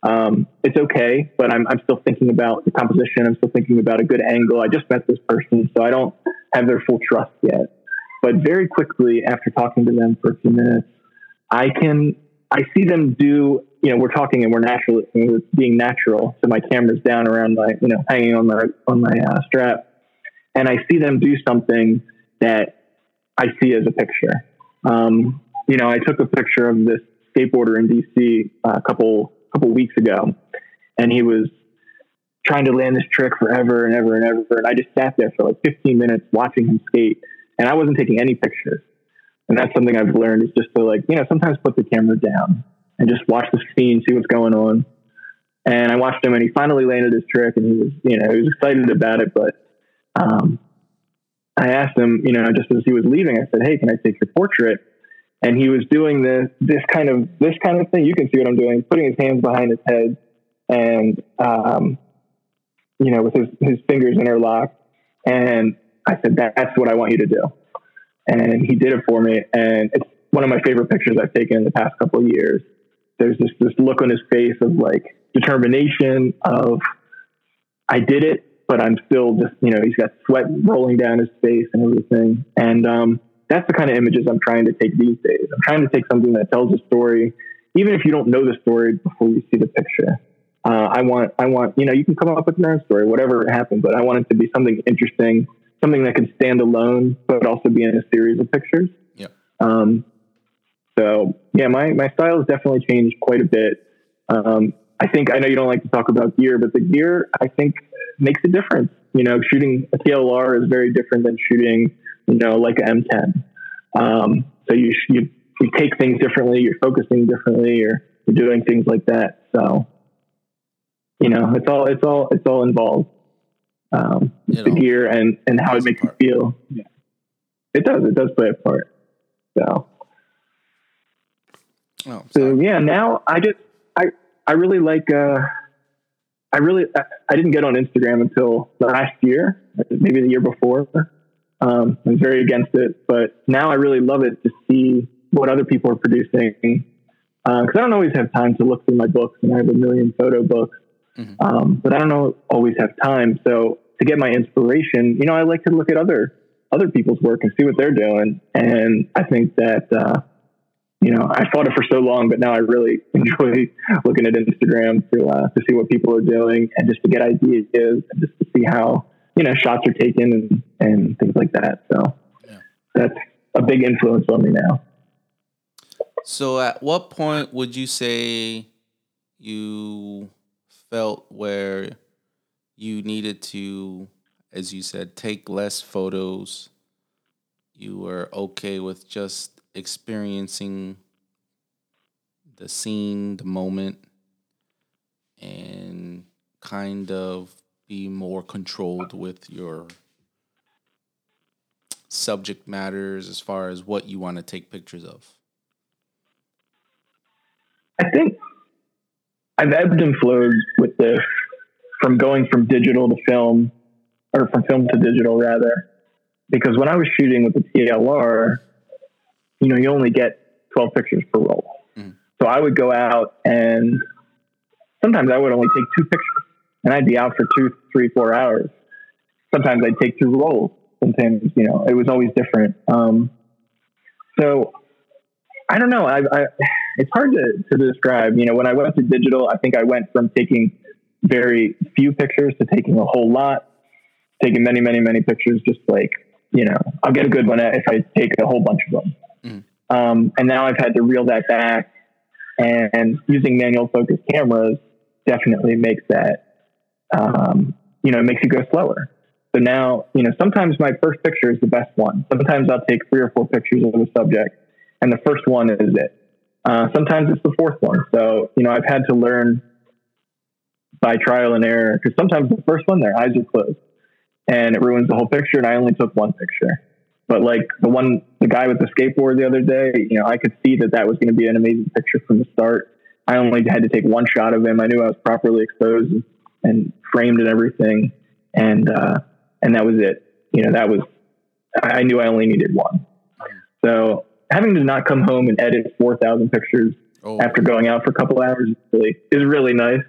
Um, it's okay, but I'm, I'm still thinking about the composition. I'm still thinking about a good angle. I just met this person, so I don't have their full trust yet. But very quickly after talking to them for a few minutes, I can I see them do. You know, we're talking and we're natural, we're being natural. So my camera's down around my, you know, hanging on my on my uh, strap, and I see them do something that I see as a picture. Um, you know, I took a picture of this skateboarder in DC uh, a couple couple weeks ago, and he was trying to land this trick forever and ever and ever. And I just sat there for like 15 minutes watching him skate, and I wasn't taking any pictures. And that's something I've learned is just to like, you know, sometimes put the camera down and just watch the scene, see what's going on. And I watched him, and he finally landed his trick, and he was, you know, he was excited about it. But um, I asked him, you know, just as he was leaving, I said, "Hey, can I take your portrait?" And he was doing this this kind of this kind of thing. You can see what I'm doing. Putting his hands behind his head, and um, you know, with his his fingers interlocked. And I said, "That's what I want you to do." and he did it for me. And it's one of my favorite pictures I've taken in the past couple of years. There's this this look on his face of like determination of I did it, but I'm still just you know he's got sweat rolling down his face and everything. And um, that's the kind of images I'm trying to take these days. I'm trying to take something that tells a story, even if you don't know the story before you see the picture. Uh, I want, I want, you know, you can come up with your own story, whatever happened, but I want it to be something interesting something that can stand alone, but also be in a series of pictures. Yeah. Um, so yeah, my, my style has definitely changed quite a bit. Um, I think, I know you don't like to talk about gear, but the gear I think makes a difference. You know, shooting a TLR is very different than shooting, you know, like an M10. Um, so you, you, you take things differently, you're focusing differently, you're, you're doing things like that. So, you know, it's all, it's all, it's all involved um, the know, gear and and how it makes you feel. Yeah, it does. It does play a part. So, oh, so yeah. Now I just I I really like. uh I really I, I didn't get on Instagram until last year, maybe the year before. Um, I was very against it, but now I really love it to see what other people are producing because uh, I don't always have time to look through my books, and I have a million photo books. Mm-hmm. Um, but I don't always have time. So to get my inspiration, you know, I like to look at other other people's work and see what they're doing. And I think that uh, you know, I fought it for so long, but now I really enjoy looking at Instagram to uh, to see what people are doing and just to get ideas and just to see how you know shots are taken and and things like that. So yeah. that's a big influence on me now. So, at what point would you say you felt where you needed to, as you said, take less photos. You were okay with just experiencing the scene, the moment, and kind of be more controlled with your subject matters as far as what you want to take pictures of? I think I've ebbed and flowed with this from going from digital to film, or from film to digital rather, because when I was shooting with the TLR, you know, you only get 12 pictures per roll. Mm. So I would go out and sometimes I would only take two pictures and I'd be out for two, three, four hours. Sometimes I'd take two rolls. Sometimes, you know, it was always different. Um, so I don't know. I, I, it's hard to, to describe. You know, when I went to digital, I think I went from taking very few pictures to taking a whole lot, taking many, many, many pictures. Just like you know, I'll get a good one if I take a whole bunch of them. Mm. Um, and now I've had to reel that back, and using manual focus cameras definitely makes that um, you know it makes you go slower. So now you know sometimes my first picture is the best one. Sometimes I'll take three or four pictures of a subject, and the first one is it. Uh, sometimes it's the fourth one. So you know I've had to learn by trial and error because sometimes the first one their eyes are closed and it ruins the whole picture. And I only took one picture, but like the one the guy with the skateboard the other day, you know, I could see that that was going to be an amazing picture from the start. I only had to take one shot of him. I knew I was properly exposed and framed and everything, and uh, and that was it. you know, that was, I knew I only needed one. So having to not come home and edit 4,000 pictures oh. after going out for a couple hours is really, is really nice.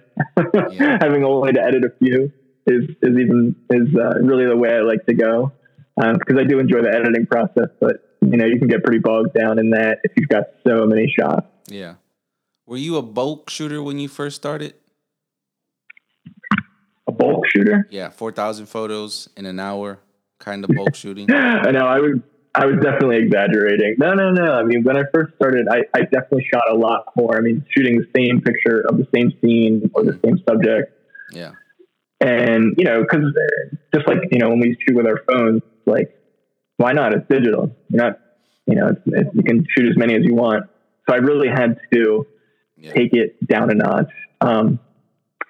Yeah. having only to edit a few is, is even, is uh, really the way I like to go. Because uh, I do enjoy the editing process, but you know, you can get pretty bogged down in that if you've got so many shots. Yeah. Were you a bulk shooter when you first started? A bulk shooter? Yeah, four thousand photos in an hour, kind of bulk shooting. I know. I was I was definitely exaggerating. No, no, no. I mean, when I first started, I, I definitely shot a lot more. I mean, shooting the same picture of the same scene or the same subject. Yeah. And you know, because just like you know, when we shoot with our phones, like why not? It's digital. You're not, you know, it's, it's, you can shoot as many as you want. So I really had to yeah. take it down a notch. Um,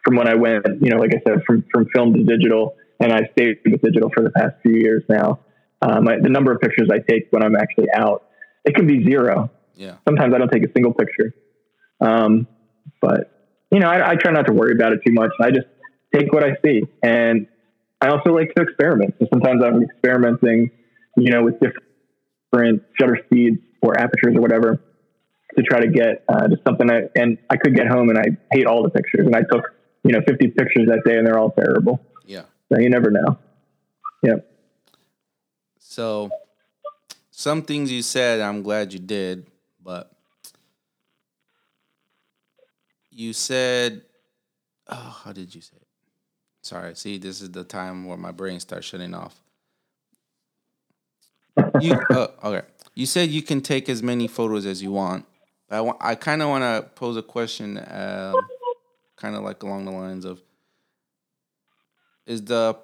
from when I went, you know, like I said, from, from film to digital, and I stayed with digital for the past few years now. Um, I, the number of pictures I take when I'm actually out, it can be zero. Yeah. Sometimes I don't take a single picture. Um, but you know, I, I try not to worry about it too much. I just take what I see, and I also like to experiment. So sometimes I'm experimenting, you know, with different shutter speeds or apertures or whatever to try to get uh, just something. I, and I could get home and I hate all the pictures, and I took you know 50 pictures that day, and they're all terrible. Yeah. So you never know. Yep. So some things you said, I'm glad you did, but you said, oh, how did you say it? Sorry. See, this is the time where my brain starts shutting off. You uh, okay? You said you can take as many photos as you want, I, want, I kind of want to pose a question, um, kind of like along the lines of: Is the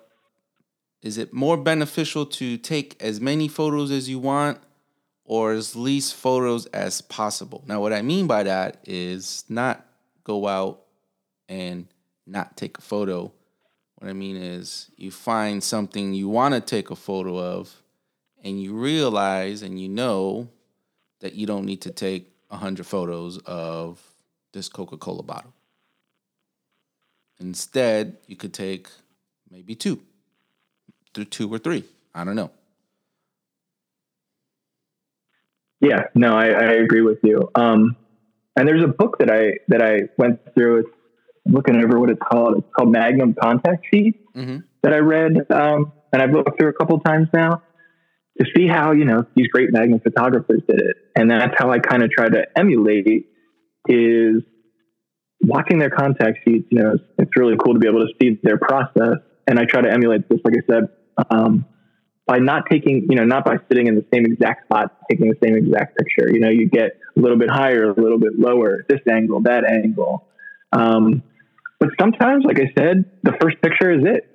is it more beneficial to take as many photos as you want, or as least photos as possible? Now, what I mean by that is not go out and not take a photo. What I mean is you find something you want to take a photo of, and you realize and you know that you don't need to take 100 photos of this Coca Cola bottle. Instead, you could take maybe two, through two or three. I don't know. Yeah, no, I, I agree with you. Um, and there's a book that I that I went through. It's looking over what it's called. It's called Magnum Contact Sheet mm-hmm. that I read, um, and I've looked through a couple times now to see how you know these great Magnum photographers did it, and that's how I kind of try to emulate is watching their contact sheets. You know, it's, it's, really cool to be able to see their process, and I try to emulate this, like I said, um, by not taking, you know, not by sitting in the same exact spot, taking the same exact picture. You know, you get a little bit higher, a little bit lower, this angle, that angle. Um, but sometimes, like I said, the first picture is it.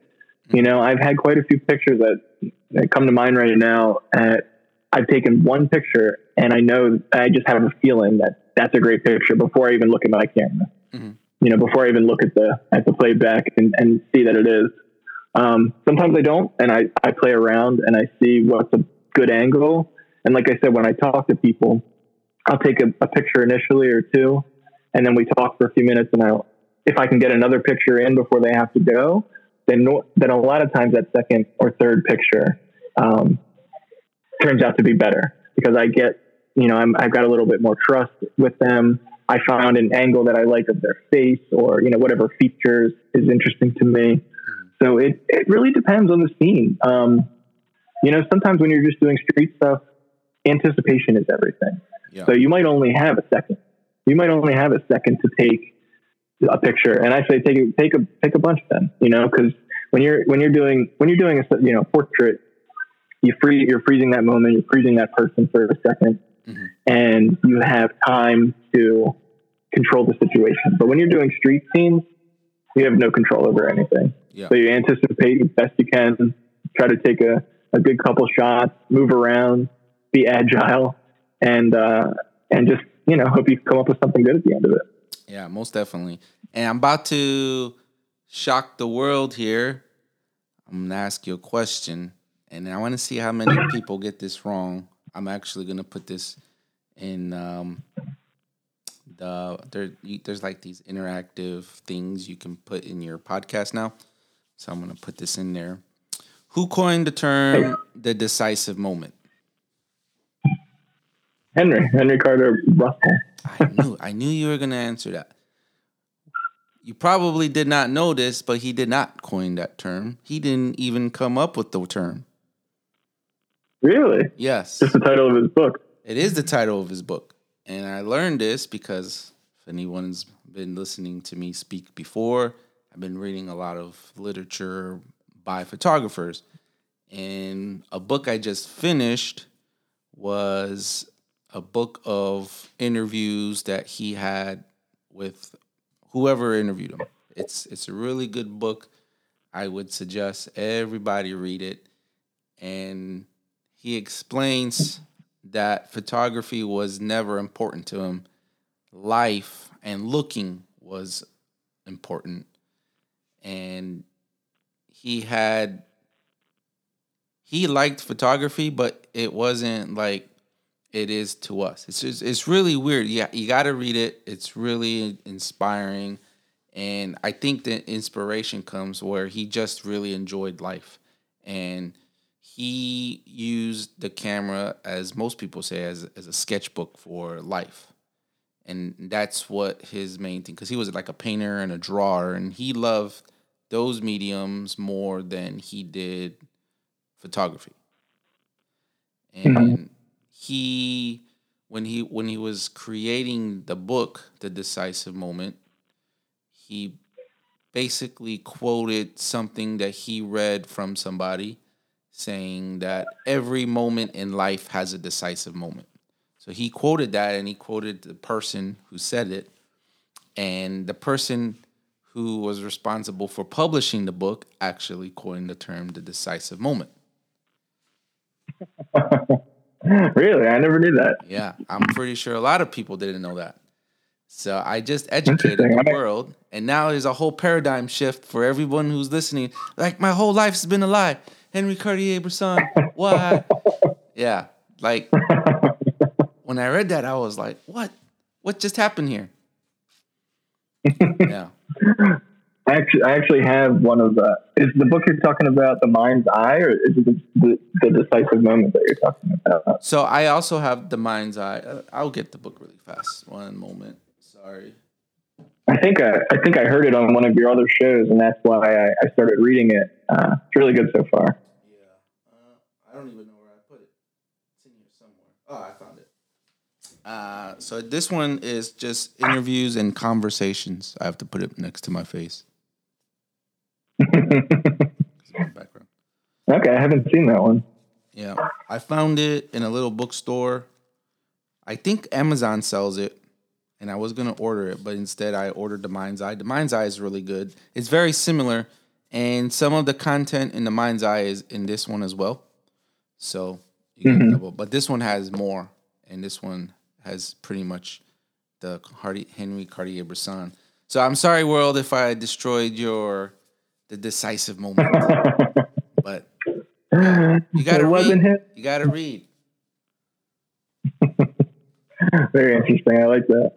You know, I've had quite a few pictures that that come to mind right now. Uh, I've taken one picture and I know I just have a feeling that that's a great picture before I even look at my camera. Mm-hmm. You know, before I even look at the at the playback and, and see that it is. Um, sometimes I don't, and I, I play around and I see what's a good angle. And like I said, when I talk to people, I'll take a, a picture initially or two, and then we talk for a few minutes. And I, if I can get another picture in before they have to go, then then a lot of times that second or third picture um, turns out to be better because I get you know i have got a little bit more trust with them. I found an angle that I like of their face or you know whatever features is interesting to me. So it it really depends on the scene. Um, you know, sometimes when you're just doing street stuff, anticipation is everything. Yeah. So you might only have a second. You might only have a second to take a picture, and I say take a, take a take a bunch of them. You know, because when you're when you're doing when you're doing a you know portrait, you free you're freezing that moment, you're freezing that person for a 2nd mm-hmm. and you have time to control the situation. But when you're doing street scenes, you have no control over anything. Yeah. So you anticipate as best you can, try to take a, a good couple shots, move around, be agile, and uh, and just you know hope you come up with something good at the end of it. Yeah, most definitely. And I'm about to shock the world here. I'm gonna ask you a question, and I want to see how many people get this wrong. I'm actually gonna put this in um, the there. There's like these interactive things you can put in your podcast now, so I'm gonna put this in there. Who coined the term the decisive moment? Henry, Henry Cartier-Bresson. I knew I knew you were gonna answer that. You probably did not know this, but he did not coin that term. He didn't even come up with the term. Really? Yes. It's the title of his book. It is the title of his book. And I learned this because if anyone's been listening to me speak before, I've been reading a lot of literature by photographers. And a book I just finished was a book of interviews that he had with whoever interviewed him. It's it's a really good book. I would suggest everybody read it. And he explains that photography was never important to him. Life and looking was important. And he had he liked photography, but it wasn't like it is to us. It's just it's really weird. Yeah, you got to read it. It's really inspiring, and I think the inspiration comes where he just really enjoyed life, and he used the camera as most people say as as a sketchbook for life, and that's what his main thing. Because he was like a painter and a drawer, and he loved those mediums more than he did photography, and. Mm-hmm he when he when he was creating the book the decisive moment he basically quoted something that he read from somebody saying that every moment in life has a decisive moment so he quoted that and he quoted the person who said it and the person who was responsible for publishing the book actually coined the term the decisive moment really? I never knew that. Yeah, I'm pretty sure a lot of people didn't know that. So I just educated the world, and now there's a whole paradigm shift for everyone who's listening. Like my whole life's been a lie. Henry Cartier-Bresson. Why? yeah, like when I read that, I was like, "What? What just happened here?" yeah. I actually, I actually have one of the. Is the book you're talking about the mind's eye, or is it the, the, the decisive moment that you're talking about? So I also have the mind's eye. Uh, I'll get the book really fast. One moment. Sorry. I think I, I think I heard it on one of your other shows, and that's why I, I started reading it. Uh, it's really good so far. Yeah, uh, I don't even know where I put it. It's in here somewhere. Oh, I found it. Uh, so this one is just interviews and conversations. I have to put it next to my face. background. Okay, I haven't seen that one. Yeah, I found it in a little bookstore. I think Amazon sells it, and I was gonna order it, but instead I ordered the Mind's Eye. The Mind's Eye is really good. It's very similar, and some of the content in the Mind's Eye is in this one as well. So you mm-hmm. double, but this one has more, and this one has pretty much the Hardy, Henry Cartier-Bresson. So I'm sorry, world, if I destroyed your the decisive moment. but you gotta read. Him. You gotta read. Very interesting. I like that.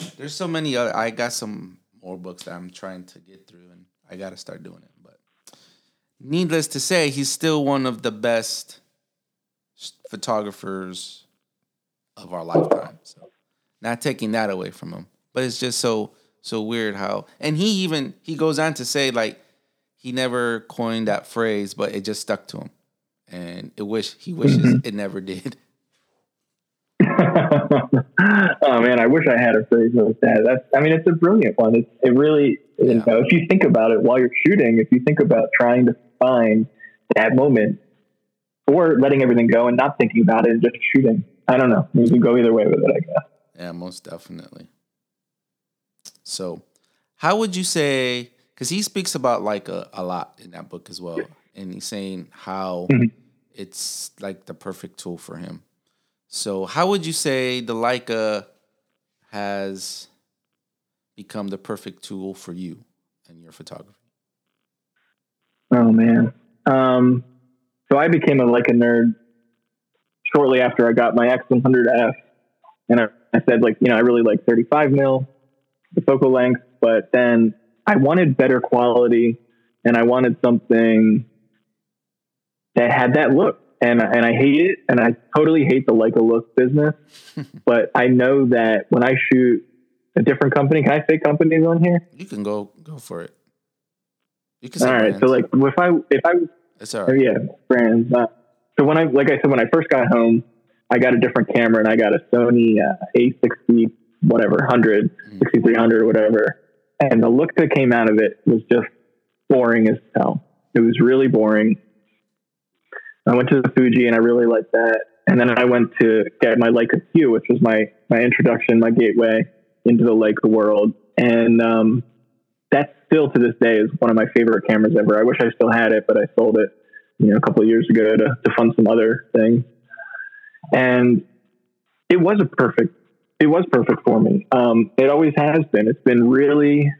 Yeah. There's so many other. I got some more books that I'm trying to get through, and I got to start doing it. But needless to say, he's still one of the best photographers of our lifetime. So, not taking that away from him, but it's just so so weird how and he even he goes on to say like he never coined that phrase but it just stuck to him and it wish he wishes mm-hmm. it never did oh man i wish i had a phrase like that that's i mean it's a brilliant one it's it really yeah. you know if you think about it while you're shooting if you think about trying to find that moment or letting everything go and not thinking about it and just shooting i don't know you can go either way with it i guess yeah most definitely so, how would you say? Because he speaks about Leica, a lot in that book as well, and he's saying how mm-hmm. it's like the perfect tool for him. So, how would you say the Leica has become the perfect tool for you and your photography? Oh man. Um, so I became a Leica nerd shortly after I got my X100F, and I, I said like, you know, I really like 35 mil the focal length, but then I wanted better quality and I wanted something that had that look. And, and I hate it. And I totally hate the Leica look business. but I know that when I shoot a different company, can I say companies on here? You can go go for it. You can all right. Brands. So like if I if I it's all right. Yeah, brands. Uh, so when I like I said when I first got home, I got a different camera and I got a Sony uh, A60 whatever 100 mm. 6300 or whatever, and the look that came out of it was just boring as hell. It was really boring. I went to the Fuji and I really liked that. And then I went to get my Leica Q, which was my my introduction, my gateway into the Leica world. And um, that still to this day is one of my favorite cameras ever. I wish I still had it, but I sold it, you know, a couple of years ago to, to fund some other things. And it was a perfect, it was perfect for me. Um, it always has been. It's been really,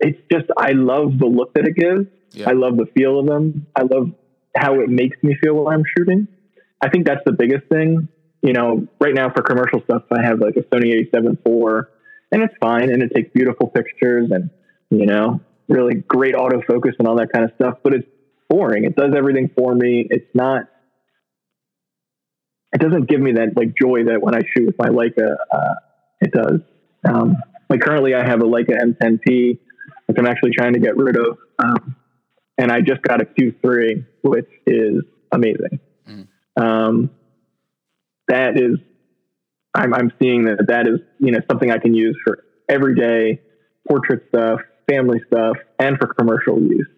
it's just, I love the look that it gives. Yeah. I love the feel of them. I love how it makes me feel while I'm shooting. I think that's the biggest thing. You know, right now for commercial stuff, I have like a Sony A7 IV and it's fine and it takes beautiful pictures and, you know, really great autofocus and all that kind of stuff, but it's boring. It does everything for me. It's not, it doesn't give me that like joy that when I shoot with my Leica, uh, it does. Um, like currently I have a Leica M10P, which I'm actually trying to get rid of. Um, and I just got a Q3, which is amazing. Mm. Um, that is, I'm, I'm seeing that that is, you know, something I can use for everyday portrait stuff, family stuff, and for commercial use.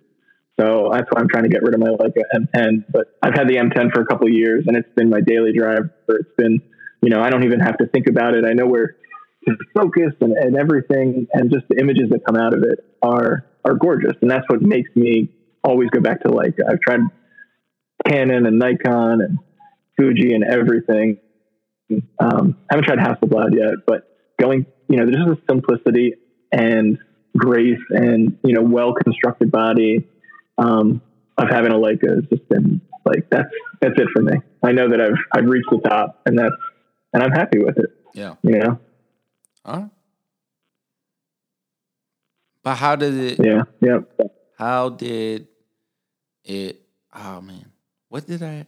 So that's why I'm trying to get rid of my Leica M10. But I've had the M10 for a couple years, and it's been my daily driver. It's been, you know, I don't even have to think about it. I know where to focus and, and everything, and just the images that come out of it are are gorgeous, and that's what makes me always go back to Leica. I've tried Canon and Nikon and Fuji and everything. Um, I haven't tried Hasselblad yet, but going, you know, there's just a simplicity and grace and you know well constructed body um, of having a Leica has just been like that's that's it for me. I know that I've I've reached the top, and that's and I'm happy with it. Yeah, you know. Huh? But how did it? Yeah, yeah. How did it? Oh man, what did I?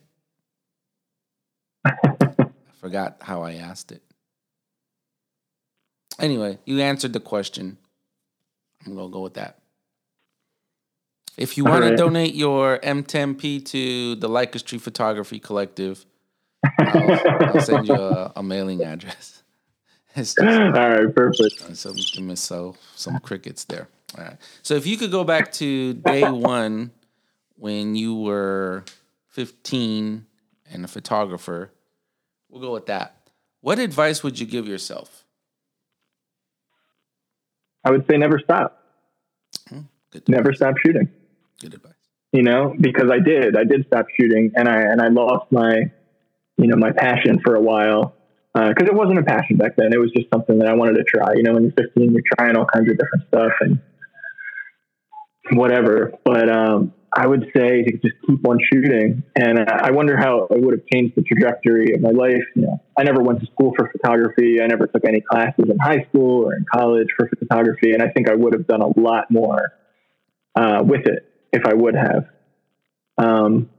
I forgot how I asked it. Anyway, you answered the question. I'm gonna go with that. If you want right. to donate your M10P to the Leica Street Photography Collective, I'll, I'll send you a, a mailing address. Just, All right, perfect. So sell some crickets there. All right. So if you could go back to day one when you were 15 and a photographer, we'll go with that. What advice would you give yourself? I would say never stop. Hmm, never stop shooting. Good advice. You know, because I did, I did stop shooting, and I and I lost my, you know, my passion for a while because uh, it wasn't a passion back then. It was just something that I wanted to try. You know, when you're 15, you're trying all kinds of different stuff and whatever. But um, I would say to just keep on shooting. And I wonder how it would have changed the trajectory of my life. You know, I never went to school for photography. I never took any classes in high school or in college for photography. And I think I would have done a lot more uh, with it if I would have. Um,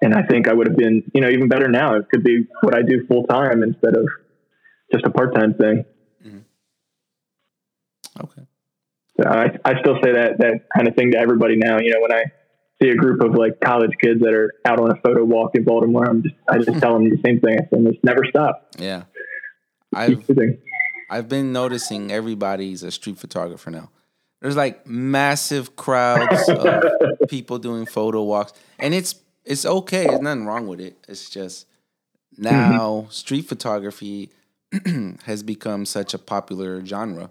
and I think I would have been, you know, even better now. It could be what I do full time instead of just a part time thing. Mm-hmm. Okay. So I, I still say that that kind of thing to everybody now. You know, when I see a group of like college kids that are out on a photo walk in Baltimore, I'm just I just tell them the same thing. I say, just never stop. Yeah, I've I've been noticing everybody's a street photographer now. There's like massive crowds of people doing photo walks, and it's it's okay. There's nothing wrong with it. It's just now mm-hmm. street photography has become such a popular genre.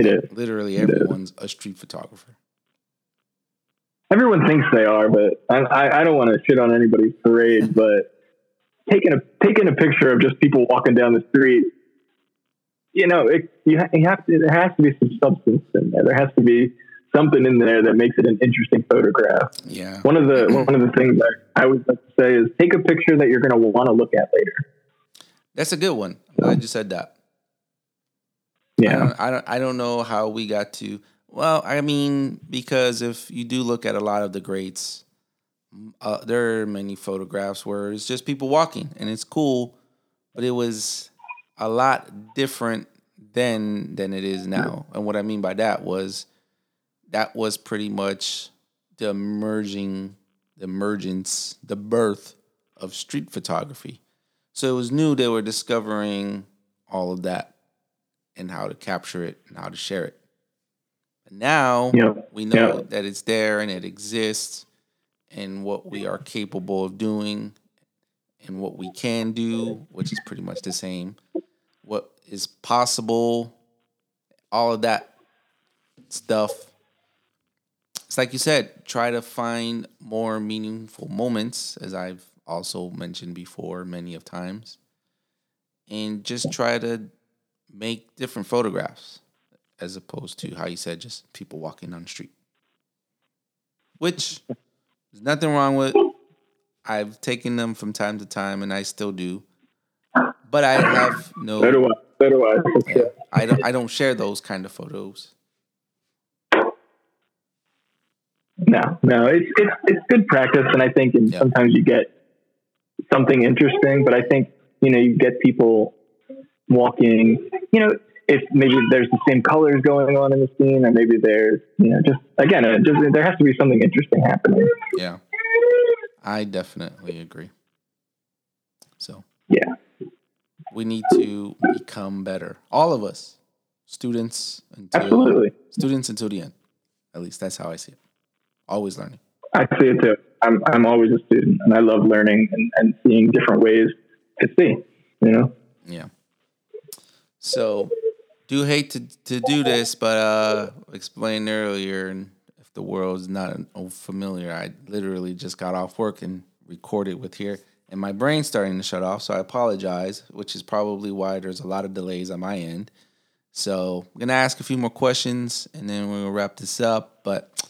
It is. Literally everyone's a street photographer. Everyone thinks they are, but I, I, I don't want to shit on anybody's parade. but taking a taking a picture of just people walking down the street you know, it, you, ha- you have to, there has to be some substance in there. There has to be something in there that makes it an interesting photograph. Yeah. One of the one of the things that I always like to say is take a picture that you're going to want to look at later. That's a good one. I just said that. Yeah. I don't, I don't, I don't know how we got to. Well, I mean, because if you do look at a lot of the greats, uh, there are many photographs where it's just people walking and it's cool, but it was a lot different then than it is now. And what I mean by that was that was pretty much the emerging, the emergence, the birth of street photography. So it was new they were discovering all of that and how to capture it and how to share it. But now Yep. we know Yep. that it's there and it exists and what we are capable of doing and what we can do, which is pretty much the same. What is possible, all of that stuff. It's like you said, try to find more meaningful moments, as I've also mentioned before many of times, and just try to make different photographs as opposed to how you said just people walking on the street. Which there's nothing wrong with. I've taken them from time to time and I still do. But I have no So do I. So do I. yeah, I don't I don't share those kind of photos. No, no, it's it's it's good practice, and I think and Yeah. sometimes you get something interesting. But I think you know you get people walking. You know, if maybe there's the same colors going on in the scene, or maybe there's you know just again, just, there has to be something interesting happening. Yeah. I definitely agree. So Yeah, we need to become better. All of us. Students until absolutely. students until the end. At least that's how I see it. Always learning. I see it too. I'm I'm always a student, and I love learning and, and seeing different ways to see. You know. Yeah. So, do hate to to do this, but uh, explained earlier, and if the world's not familiar, I literally just got off work and recorded with here, and my brain's starting to shut off. So I apologize, which is probably why there's a lot of delays on my end. So I'm gonna ask a few more questions, and then we're gonna wrap this up. But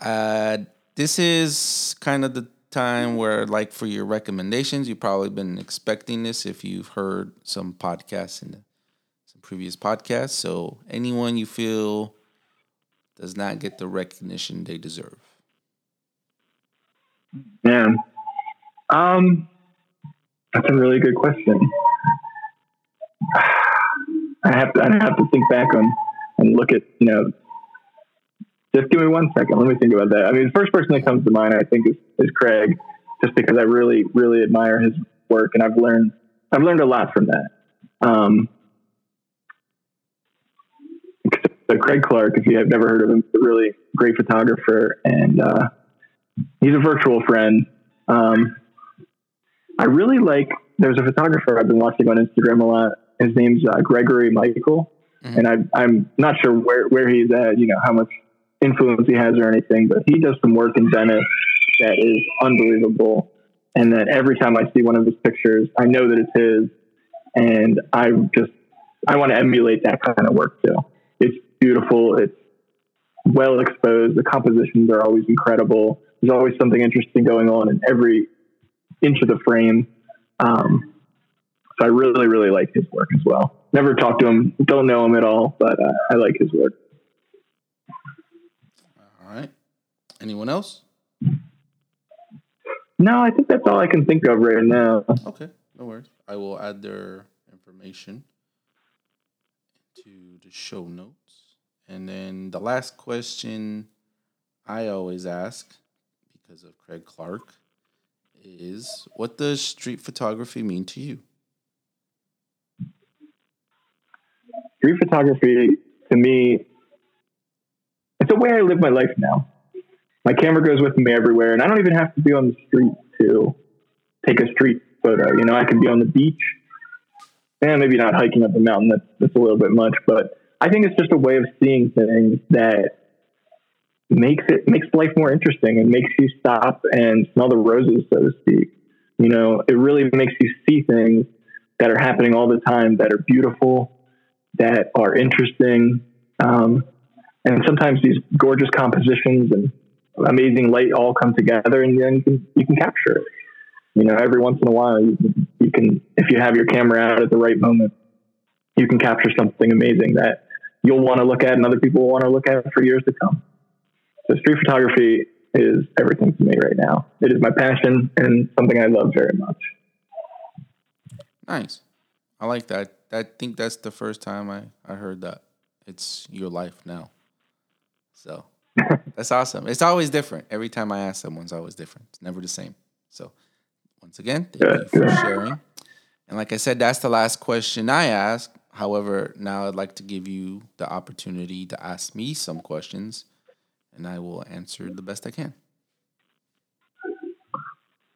uh, this is kind of the time where, like, for your recommendations, you've probably been expecting this if you've heard some podcasts and some previous podcasts. So, anyone you feel does not get the recognition they deserve. Yeah. Um, that's a really good question. I have to, I have to think back on and look at, you know, just give me one second. Let me think about that. I mean, the first person that comes to mind, I think, is, is Craig, just because I really, really admire his work and I've learned, I've learned a lot from that. Um, so Craig Clark, if you have never heard of him, is a really great photographer and, uh, he's a virtual friend. Um, I really like. There's a photographer I've been watching on Instagram a lot. His name's uh, Gregory Michael, Mhm. and I, I'm not sure where where he's at. You know how much influence he has or anything, but he does some work in Venice that is unbelievable. And that every time I see one of his pictures, I know that it's his, and I just I want to emulate that kind of work too. Beautiful. It's well exposed. The compositions are always incredible. There's always something interesting going on in every inch of the frame. Um, so I really, really like his work as well. Never talked to him, don't know him at all, but uh, I like his work. All right. Anyone else? No, I think that's all I can think of right now. Okay, no worries. I will add their information to the show notes. And then the last question I always ask, because of Craig Clark, is what does street photography mean to you? Street photography, to me, it's a way I live my life now. My camera goes with me everywhere, and I don't even have to be on the street to take a street photo. You know, I can be on the beach, and maybe not hiking up a mountain. That's, that's a little bit much, but I think it's just a way of seeing things that makes it makes life more interesting and makes you stop and smell the roses, so to speak. You know, it really makes you see things that are happening all the time that are beautiful, that are interesting, um, and sometimes these gorgeous compositions and amazing light all come together, and then you can, capture it. You know, every once in a while, you can, you can, if you have your camera out at the right moment, you can capture something amazing that you'll want to look at and other people will want to look at for years to come. So street photography is everything to me right now. It is my passion and something I love very much. Nice. I like that. I think that's the first time I, I heard that. It's your life now. So that's awesome. It's always different. Every time I ask someone, it's always different. It's never the same. So once again, thank you for sharing. And like I said, that's the last question I ask. However, now I'd like to give you the opportunity to ask me some questions, and I will answer the best I can.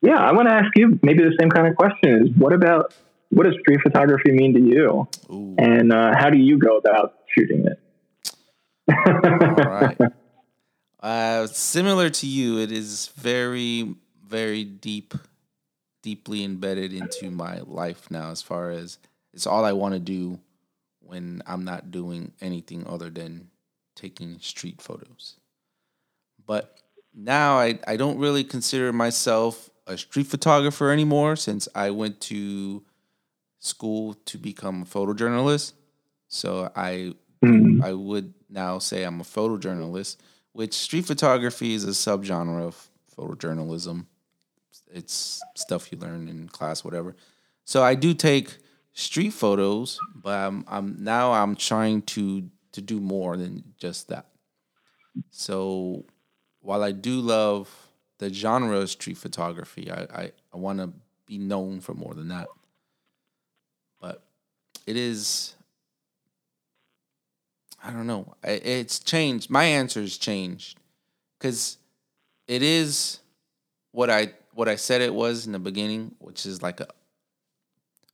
Yeah, I want to ask you maybe the same kind of question: Is what about what does street photography mean to you, Ooh. and uh, how do you go about shooting it? All right. Uh, similar to you, it is very, very deep, deeply embedded into my life now. As far as it's all I want to do when I'm not doing anything other than taking street photos. But now I, I don't really consider myself a street photographer anymore since I went to school to become a photojournalist. So I mm. I would now say I'm a photojournalist, which street photography is a subgenre of photojournalism. It's stuff you learn in class, whatever. So I do take street photos, but I'm, I'm now I'm trying to to do more than just that. So while I do love the genre of street photography, I, I, I want to be known for more than that. But it is, I don't know, it's changed. My answer has changed because it is what I what I said it was in the beginning, which is like a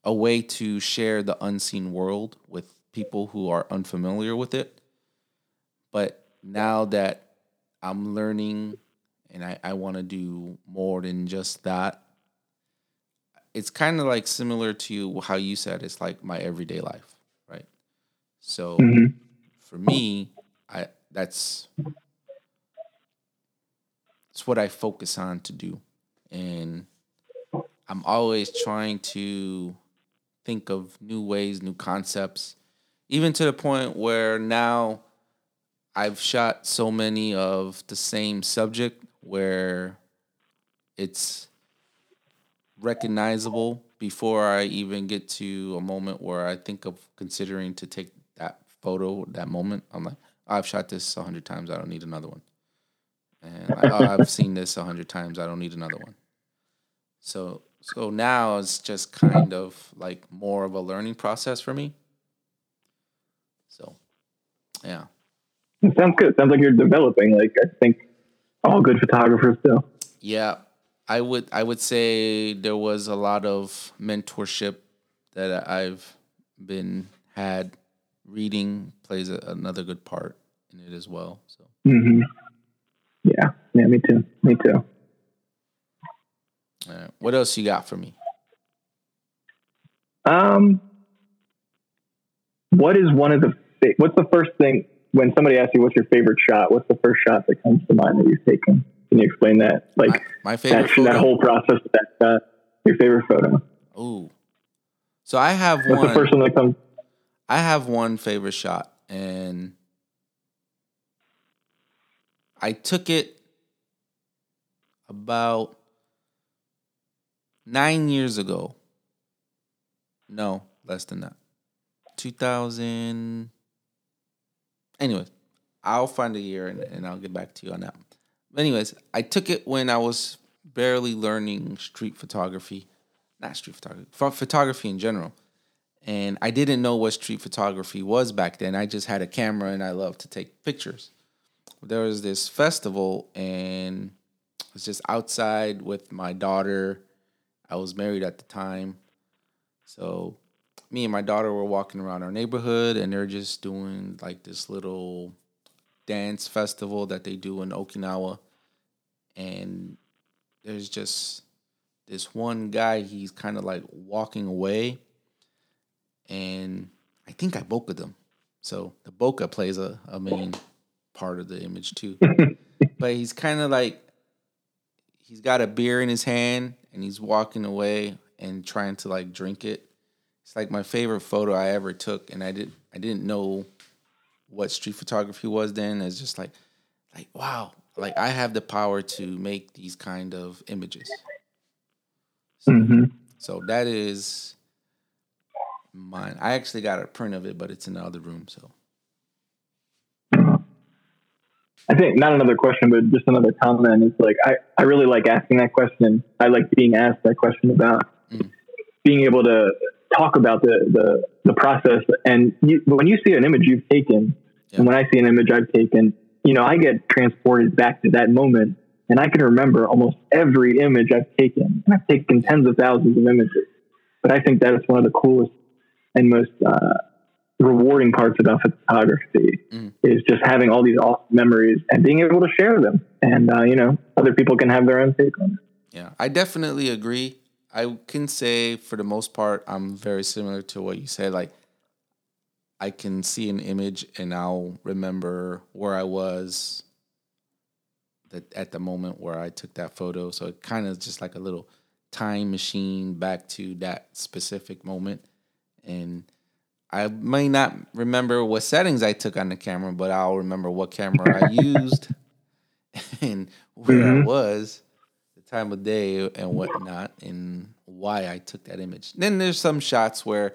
a way to share the unseen world with people who are unfamiliar with it. But now that I'm learning and I, I want to do more than just that, it's kind of like similar to how you said it's like my everyday life, right? So mm-hmm. for me, I that's it's what I focus on to do. And I'm always trying to think of new ways, new concepts, even to the point where now I've shot so many of the same subject where it's recognizable before I even get to a moment where I think of considering to take that photo, that moment. I'm like, I've shot this a hundred times. I don't need another one. And oh, I've seen this a hundred times. I don't need another one. So so now it's just kind of like more of a learning process for me. So, yeah. It sounds good. Sounds like you're developing. Like I think all good photographers do. Yeah, I would. I would say there was a lot of mentorship that I've been had. Reading plays a, another good part in it as well. So. Mm-hmm. Yeah. Yeah. Me too. Me too. What else you got for me? Um, what is one of the what's the first thing when somebody asks you what's your favorite shot? What's the first shot that comes to mind that you've taken? Can you explain that? Like my, my favorite that, that, whole process. That shot, your favorite photo. Ooh, so I have what's one. the first one that comes? I have one favorite shot, and I took it about nine years ago. No, less than that. 2000. Anyways, I'll find a year and, and I'll get back to you on that. anyways, I took it when I was barely learning street photography, not street photography, photography in general. And I didn't know what street photography was back then. I just had a camera and I loved to take pictures. There was this festival and I was just outside with my daughter I was married at the time. So me and my daughter were walking around our neighborhood and they're just doing like this little dance festival that they do in Okinawa. And there's just this one guy, he's kind of like walking away. And I think I bokeh them. So the bokeh plays a, a main part of the image too. but he's kind of like he's got a beer in his hand and he's walking away and trying to like drink it. It's like my favorite photo I ever took, and I did I didn't know what street photography was then. It's just like like wow. Like i have the power to make these kind of images. So, hmm so that is mine. I actually got a print of it but it's in the other room so I think not another question, but just another comment is like I, I really like asking that question. I like being asked that question about Mm. being able to talk about the the, the process. And you, when you see an image you've taken, Yeah. and when I see an image I've taken, you know, I get transported back to that moment, and I can remember almost every image I've taken. And I've taken tens of thousands of images, but I think that is one of the coolest and most uh, rewarding parts about photography Mm. is just having all these awesome memories and being able to share them. And uh, you know, other people can have their own take on it. Yeah, I definitely agree. I can say for the most part, I'm very similar to what you said. Like, I can see an image and I'll remember where I was that at the moment where I took that photo. So it kind of just like a little time machine back to that specific moment. And I may not remember what settings I took on the camera, but I'll remember what camera I used and where I Mhm. was, the time of day and whatnot, and why I took that image. Then there's some shots where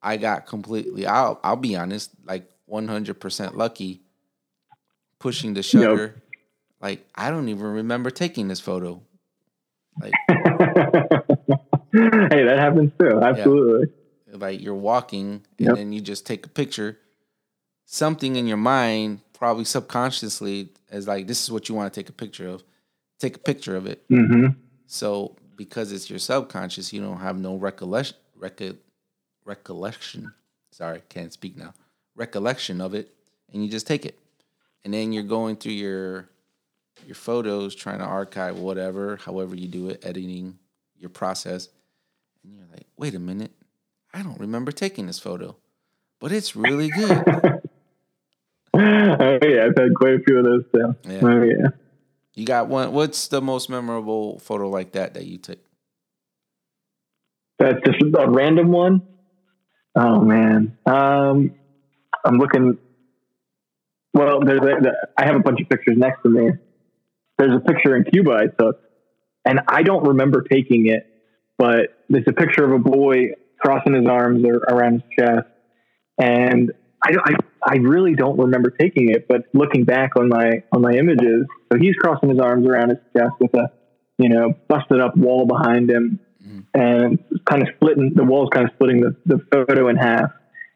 I got completely I'll I'll be honest, like 100% lucky pushing the shutter. Like I don't even remember taking this photo. Like hey, that happens too. Absolutely. Like you're walking and Yep. then you just take a picture something in your mind probably subconsciously is like this is what you want to take a picture of take a picture of it. Hmm so because it's your subconscious you don't have no recollection reco- recollection sorry can't speak now recollection of it and you just take it. And then you're going through your your photos trying to archive whatever however you do it editing your process and you're like wait a minute i don't remember taking this photo but it's really good oh yeah, I've had quite a few of those too. Yeah. Oh yeah. you got one what's the most memorable photo like that that you took That's just a random one. Oh man. Um, I'm looking. Well, there's a, the, I have a bunch of pictures next to me. There's a picture in Cuba I took, and I don't remember taking it, but there's a picture of a boy crossing his arms ar- around his chest, and I, I I really don't remember taking it. But looking back on my on my images, so he's crossing his arms around his chest with a you know busted up wall behind him, Mhm. and kind of splitting the wall's kind of splitting the, the photo in half.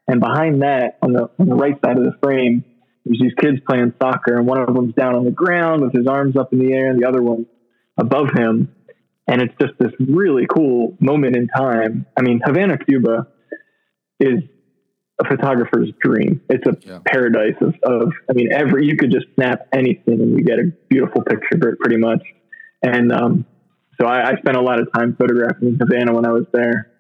And behind that, on the on the right side of the frame, there's these kids playing soccer, and one of them's down on the ground with his arms up in the air, and the other one above him. And it's just this really cool moment in time. I mean, Havana, Cuba is a photographer's dream. It's a Yeah. paradise of, of, I mean, every, you could just snap anything and you get a beautiful picture of it pretty much. And, um, so I, I spent a lot of time photographing Havana when I was there.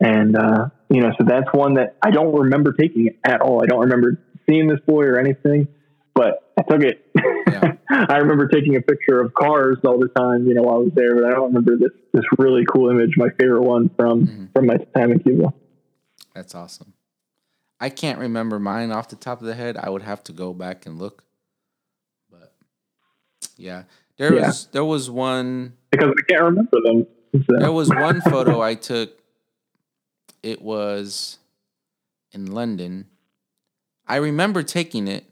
And, uh, you know, so that's one that I don't remember taking at all. I don't remember seeing this boy or anything, but I took it. Yeah. I remember taking a picture of cars all the time, you know, while I was there, but I don't remember this, this really cool image, my favorite one from, Mhm. from my time in Cuba. That's awesome. I can't remember mine off the top of the head. I would have to go back and look. But yeah, there Yeah. was there was one Because I can't remember them. So. there was one photo I took. It was in London. I remember taking it,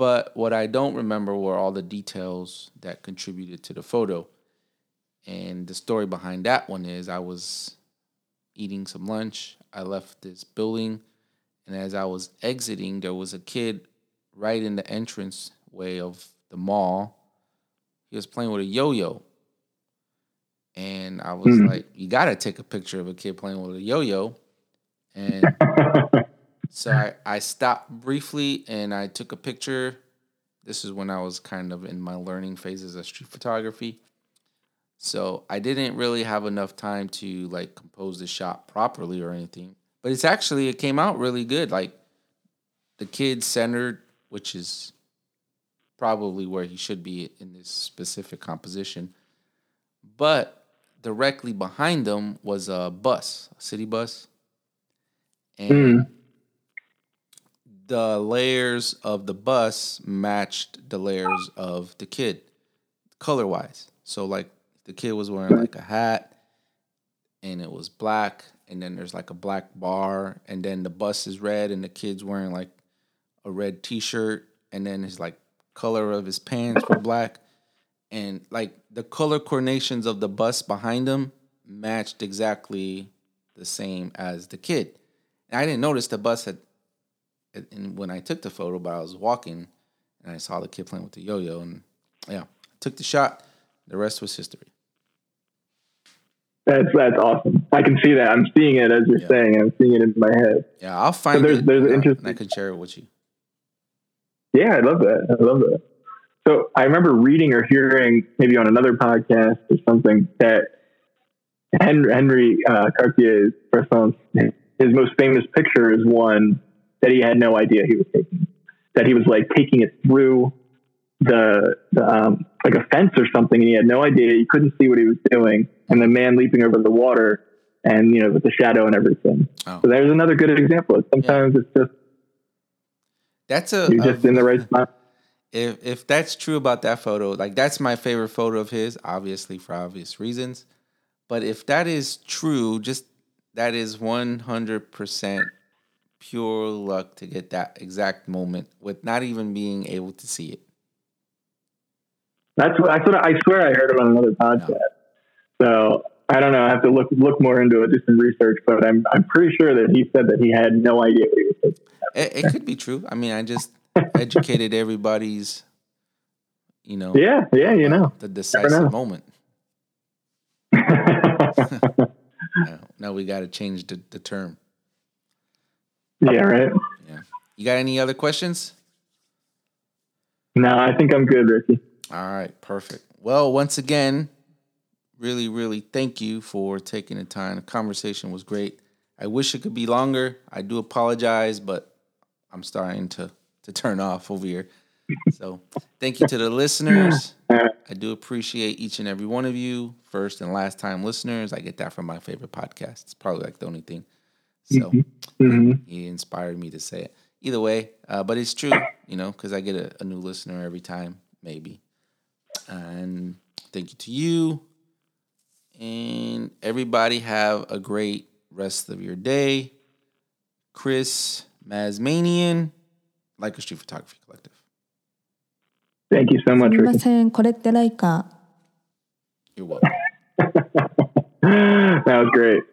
but what I don't remember were all the details that contributed to the photo. And the story behind that one is I was eating some lunch. I left this building, and as I was exiting, there was a kid right in the entrance way of the mall. He was playing with a yo-yo. And I was Hmm. like, you gotta take a picture of a kid playing with a yo-yo. And so I, I stopped briefly and I took a picture. This is when I was kind of in my learning phases of street photography. So I didn't really have enough time to like compose the shot properly or anything. But it's actually it came out really good. Like the kid centered, which is probably where he should be in this specific composition. But directly behind them was a bus, a city bus. And Mm. The layers of the bus matched the layers of the kid, color wise. So like the kid was wearing like a hat, and it was black, and then there's like a black bar, and then the bus is red, and the kid's wearing like a red T-shirt, and then his like color of his pants were black, and like the color coordinations of the bus behind him matched exactly the same as the kid. And I didn't notice the bus had, and when I took the photo, but I was walking, and I saw the kid playing with the yo-yo, and yeah, I took the shot. The rest was history. That's that's awesome. I can see that. I'm seeing it as you're Yeah. saying. I'm seeing it in my head. Yeah, I'll find there's- it. there's uh, interesting- and I can share it with you. Yeah, I love that. I love that. So I remember reading or hearing maybe on another podcast or something that Henry, Henry uh, Cartier's his most famous picture is one that he had no idea he was taking. That he was like taking it through the, the um, like a fence or something, and he had no idea. He couldn't see what he was doing, and the man leaping over the water, and you know with the shadow and everything. Oh. So there's another good example. Sometimes it's just That's a, you're a- just in the right spot. if if that's true about that photo, like that's my favorite photo of his, obviously for obvious reasons. But if that is true, just that is one hundred percent pure luck to get that exact moment with not even being able to see it. That's what I sort I swear I heard it on another podcast. So I don't know. I have to look look more into it, do some research. But I'm I'm pretty sure that he said that he had no idea what he was thinking. It, it could be true. I mean, I just educated everybody's, you know, Yeah, yeah, you know. the know. decisive moment. Now, now we got to change the, the term. Yeah, right. Yeah. You got any other questions? No, I think I'm good, Ricky. All right, perfect. Well, once again, really, really thank you for taking the time. The conversation was great. I wish it could be longer. I do apologize, but I'm starting to to turn off over here. So, thank you to the listeners. I do appreciate each and every one of you, first and last time listeners. I get that from my favorite podcast. It's probably like the only thing. So mm-hmm. he inspired me to say it. Either way, uh, but it's true, you know, because I get a, a, new listener every time, maybe. And thank you to you. And everybody have a great rest of your day. Chris Mazmanian, Leica Street Photography Collective. Thank you so much. すみません、これってライカ。You're welcome. that was great.